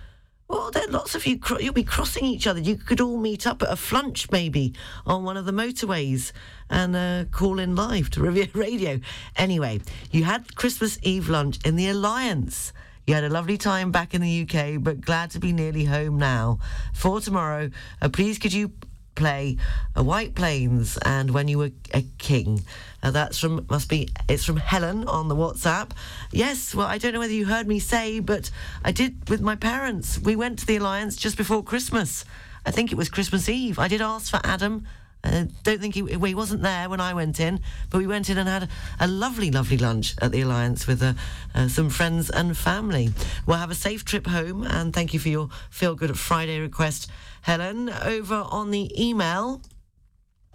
Well, there are lots of you. You'll be crossing each other. You could all meet up at a flunch maybe on one of the motorways and uh, call in live to Riviera Radio. Anyway, you had Christmas Eve lunch in the Alliance. You had a lovely time back in the UK, but glad to be nearly home now. For tomorrow, uh, please could you play uh, White Plains and When You Were a King. Uh, that's from, must be, it's from Helen on the WhatsApp. Yes, well, I don't know whether you heard me say, but I did with my parents. We went to the Alliance just before Christmas. I think it was Christmas Eve. I did ask for Adam. I don't think he, well, he wasn't there when I went in, but we went in and had a, a lovely, lovely lunch at the Alliance with uh, uh, some friends and family. We'll have a safe trip home, and thank you for your Feel Good Friday request, Helen. Over on the email,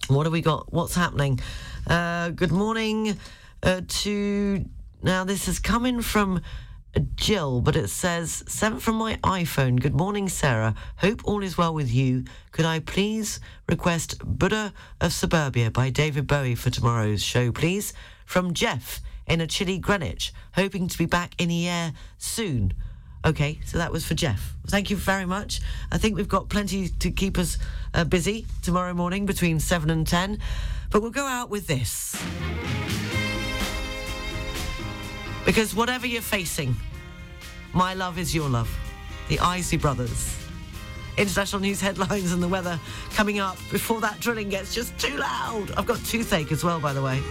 what have we got? What's happening? Uh, good morning uh, to. Now, this is coming from Jill, but it says, sent from my iPhone. Good morning, Sarah. Hope all is well with you. Could I please request Buddha of Suburbia by David Bowie for tomorrow's show, please? From Jeff in a chilly Greenwich, hoping to be back in the air soon. Okay, so that was for Jeff. Thank you very much. I think we've got plenty to keep us uh, busy tomorrow morning between 7 and 10. But we'll go out with this. Because whatever you're facing, my love is your love. The Isley Brothers. International news headlines and the weather coming up before that drilling gets just too loud. I've got toothache as well, by the way.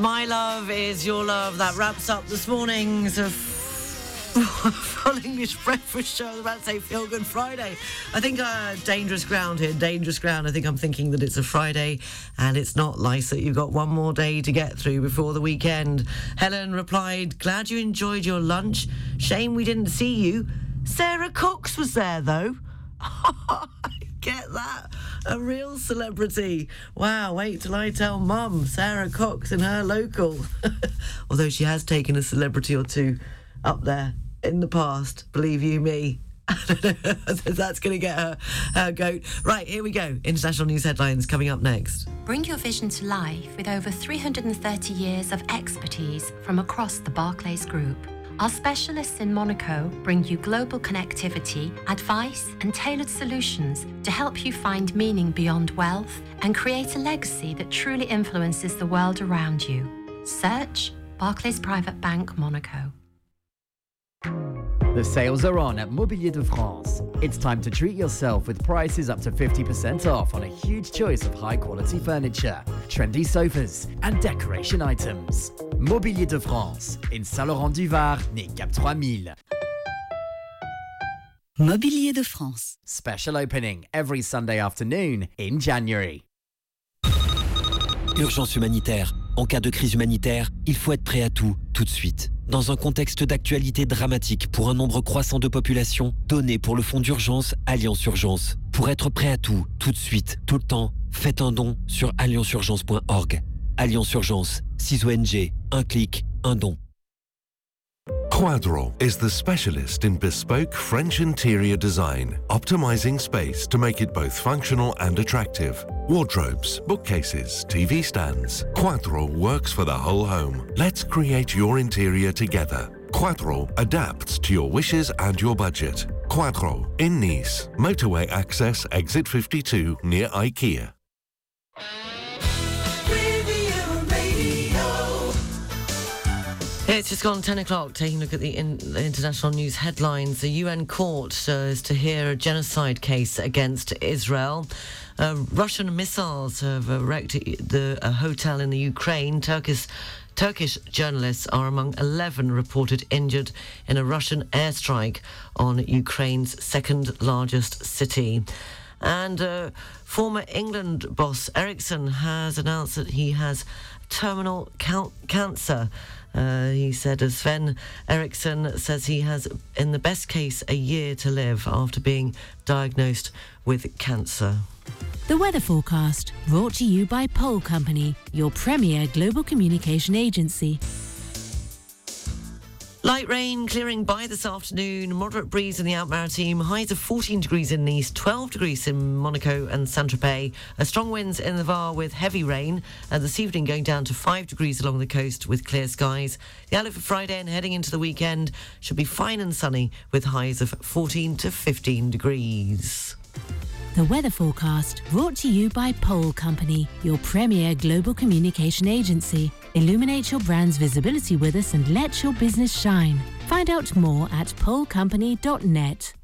My Love is Your Love. That wraps up this morning's Full English Breakfast Show. I was about to say Feel Good Friday. I think uh, dangerous ground here, dangerous ground. I think I'm thinking that it's a Friday and it's not nice that you've got one more day to get through before the weekend. Helen replied, Glad you enjoyed your lunch. Shame we didn't see you. Sarah Cox was there though. Get that? A real celebrity. Wow, wait till I tell mum, Sarah Cox in her local. Although she has taken a celebrity or two up there in the past, believe you me. That's going to get her, her goat. Right, here we go. International news headlines coming up next. Bring your vision to life with over 330 years of expertise from across the Barclays Group. Our specialists in Monaco bring you global connectivity, advice, and tailored solutions to help you find meaning beyond wealth and create a legacy that truly influences the world around you. Search Barclays Private Bank Monaco. The sales are on at Mobilier de France. It's time to treat yourself with prices up to 50% off on a huge choice of high quality furniture, trendy sofas, and decoration items. Mobilier de France, in Saint-Laurent du Var, near Cap 3000. Mobilier de France. Special opening every Sunday afternoon in January. Urgence humanitaire. En cas de crise humanitaire, il faut être prêt à tout, tout de suite. Dans un contexte d'actualité dramatique pour un nombre croissant de populations, donnez pour le fonds d'urgence Alliance Urgence. Pour être prêt à tout, tout de suite, tout le temps, faites un don sur allianceurgence.org. Alliance Urgence, 6 ONG, un clic, un don. Quadro is the specialist in bespoke French interior design, optimizing space to make it both functional and attractive. Wardrobes, bookcases, TV stands. Quadro works for the whole home. Let's create your interior together. Quadro adapts to your wishes and your budget. Quadro in Nice, motorway access exit 52 near IKEA. It's just gone 10 o'clock, taking a look at the, in, the international news headlines. The UN court uh, is to hear a genocide case against Israel. Uh, Russian missiles have wrecked the, a hotel in the Ukraine. Turkish, Turkish journalists are among 11 reported injured in a Russian airstrike on Ukraine's second largest city. And uh, former England boss Eriksson has announced that he has terminal cancer. Uh, he said, as Sven Eriksson says, he has, in the best case, a year to live after being diagnosed with cancer. The weather forecast brought to you by Pole Company, your premier global communication agency. Light rain clearing by this afternoon, moderate breeze in the Alpes-Maritimes, highs of 14 degrees in Nice, 12 degrees in Monaco and Saint Tropez, a strong winds in the Var with heavy rain, and this evening going down to 5 degrees along the coast with clear skies. The outlook for Friday and heading into the weekend should be fine and sunny with highs of 14 to 15 degrees. The weather forecast brought to you by Pole Company, your premier global communication agency. Illuminate your brand's visibility with us and let your business shine. Find out more at polecompany.net.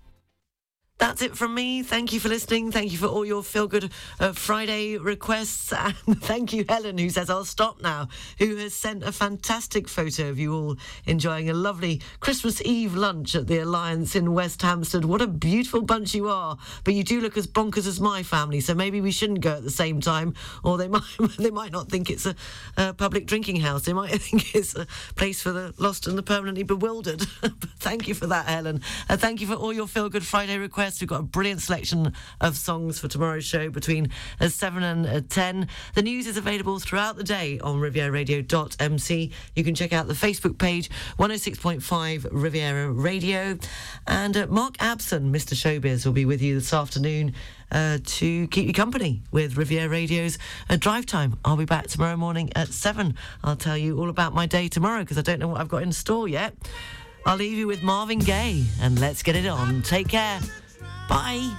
That's it from me. Thank you for listening. Thank you for all your feel good uh, Friday requests. And thank you, Helen, who says, I'll stop now, who has sent a fantastic photo of you all enjoying a lovely Christmas Eve lunch at the Alliance in West Hampstead. What a beautiful bunch you are. But you do look as bonkers as my family, so maybe we shouldn't go at the same time, or they might, they might not think it's a, a public drinking house. They might think it's a place for the lost and the permanently bewildered. thank you for that, Helen. And thank you for all your feel good Friday requests. We've got a brilliant selection of songs for tomorrow's show between uh, 7 and uh, 10. The news is available throughout the day on rivieraradio.mc. You can check out the Facebook page, 106.5 Riviera Radio. And uh, Mark Abson, Mr. Showbiz, will be with you this afternoon. Uh, to keep you company with Riviera Radio's uh, drive time. I'll be back tomorrow morning at 7. I'll tell you all about my day tomorrow because I don't know what I've got in store yet. I'll leave you with Marvin Gaye and let's get it on. Take care. Bye.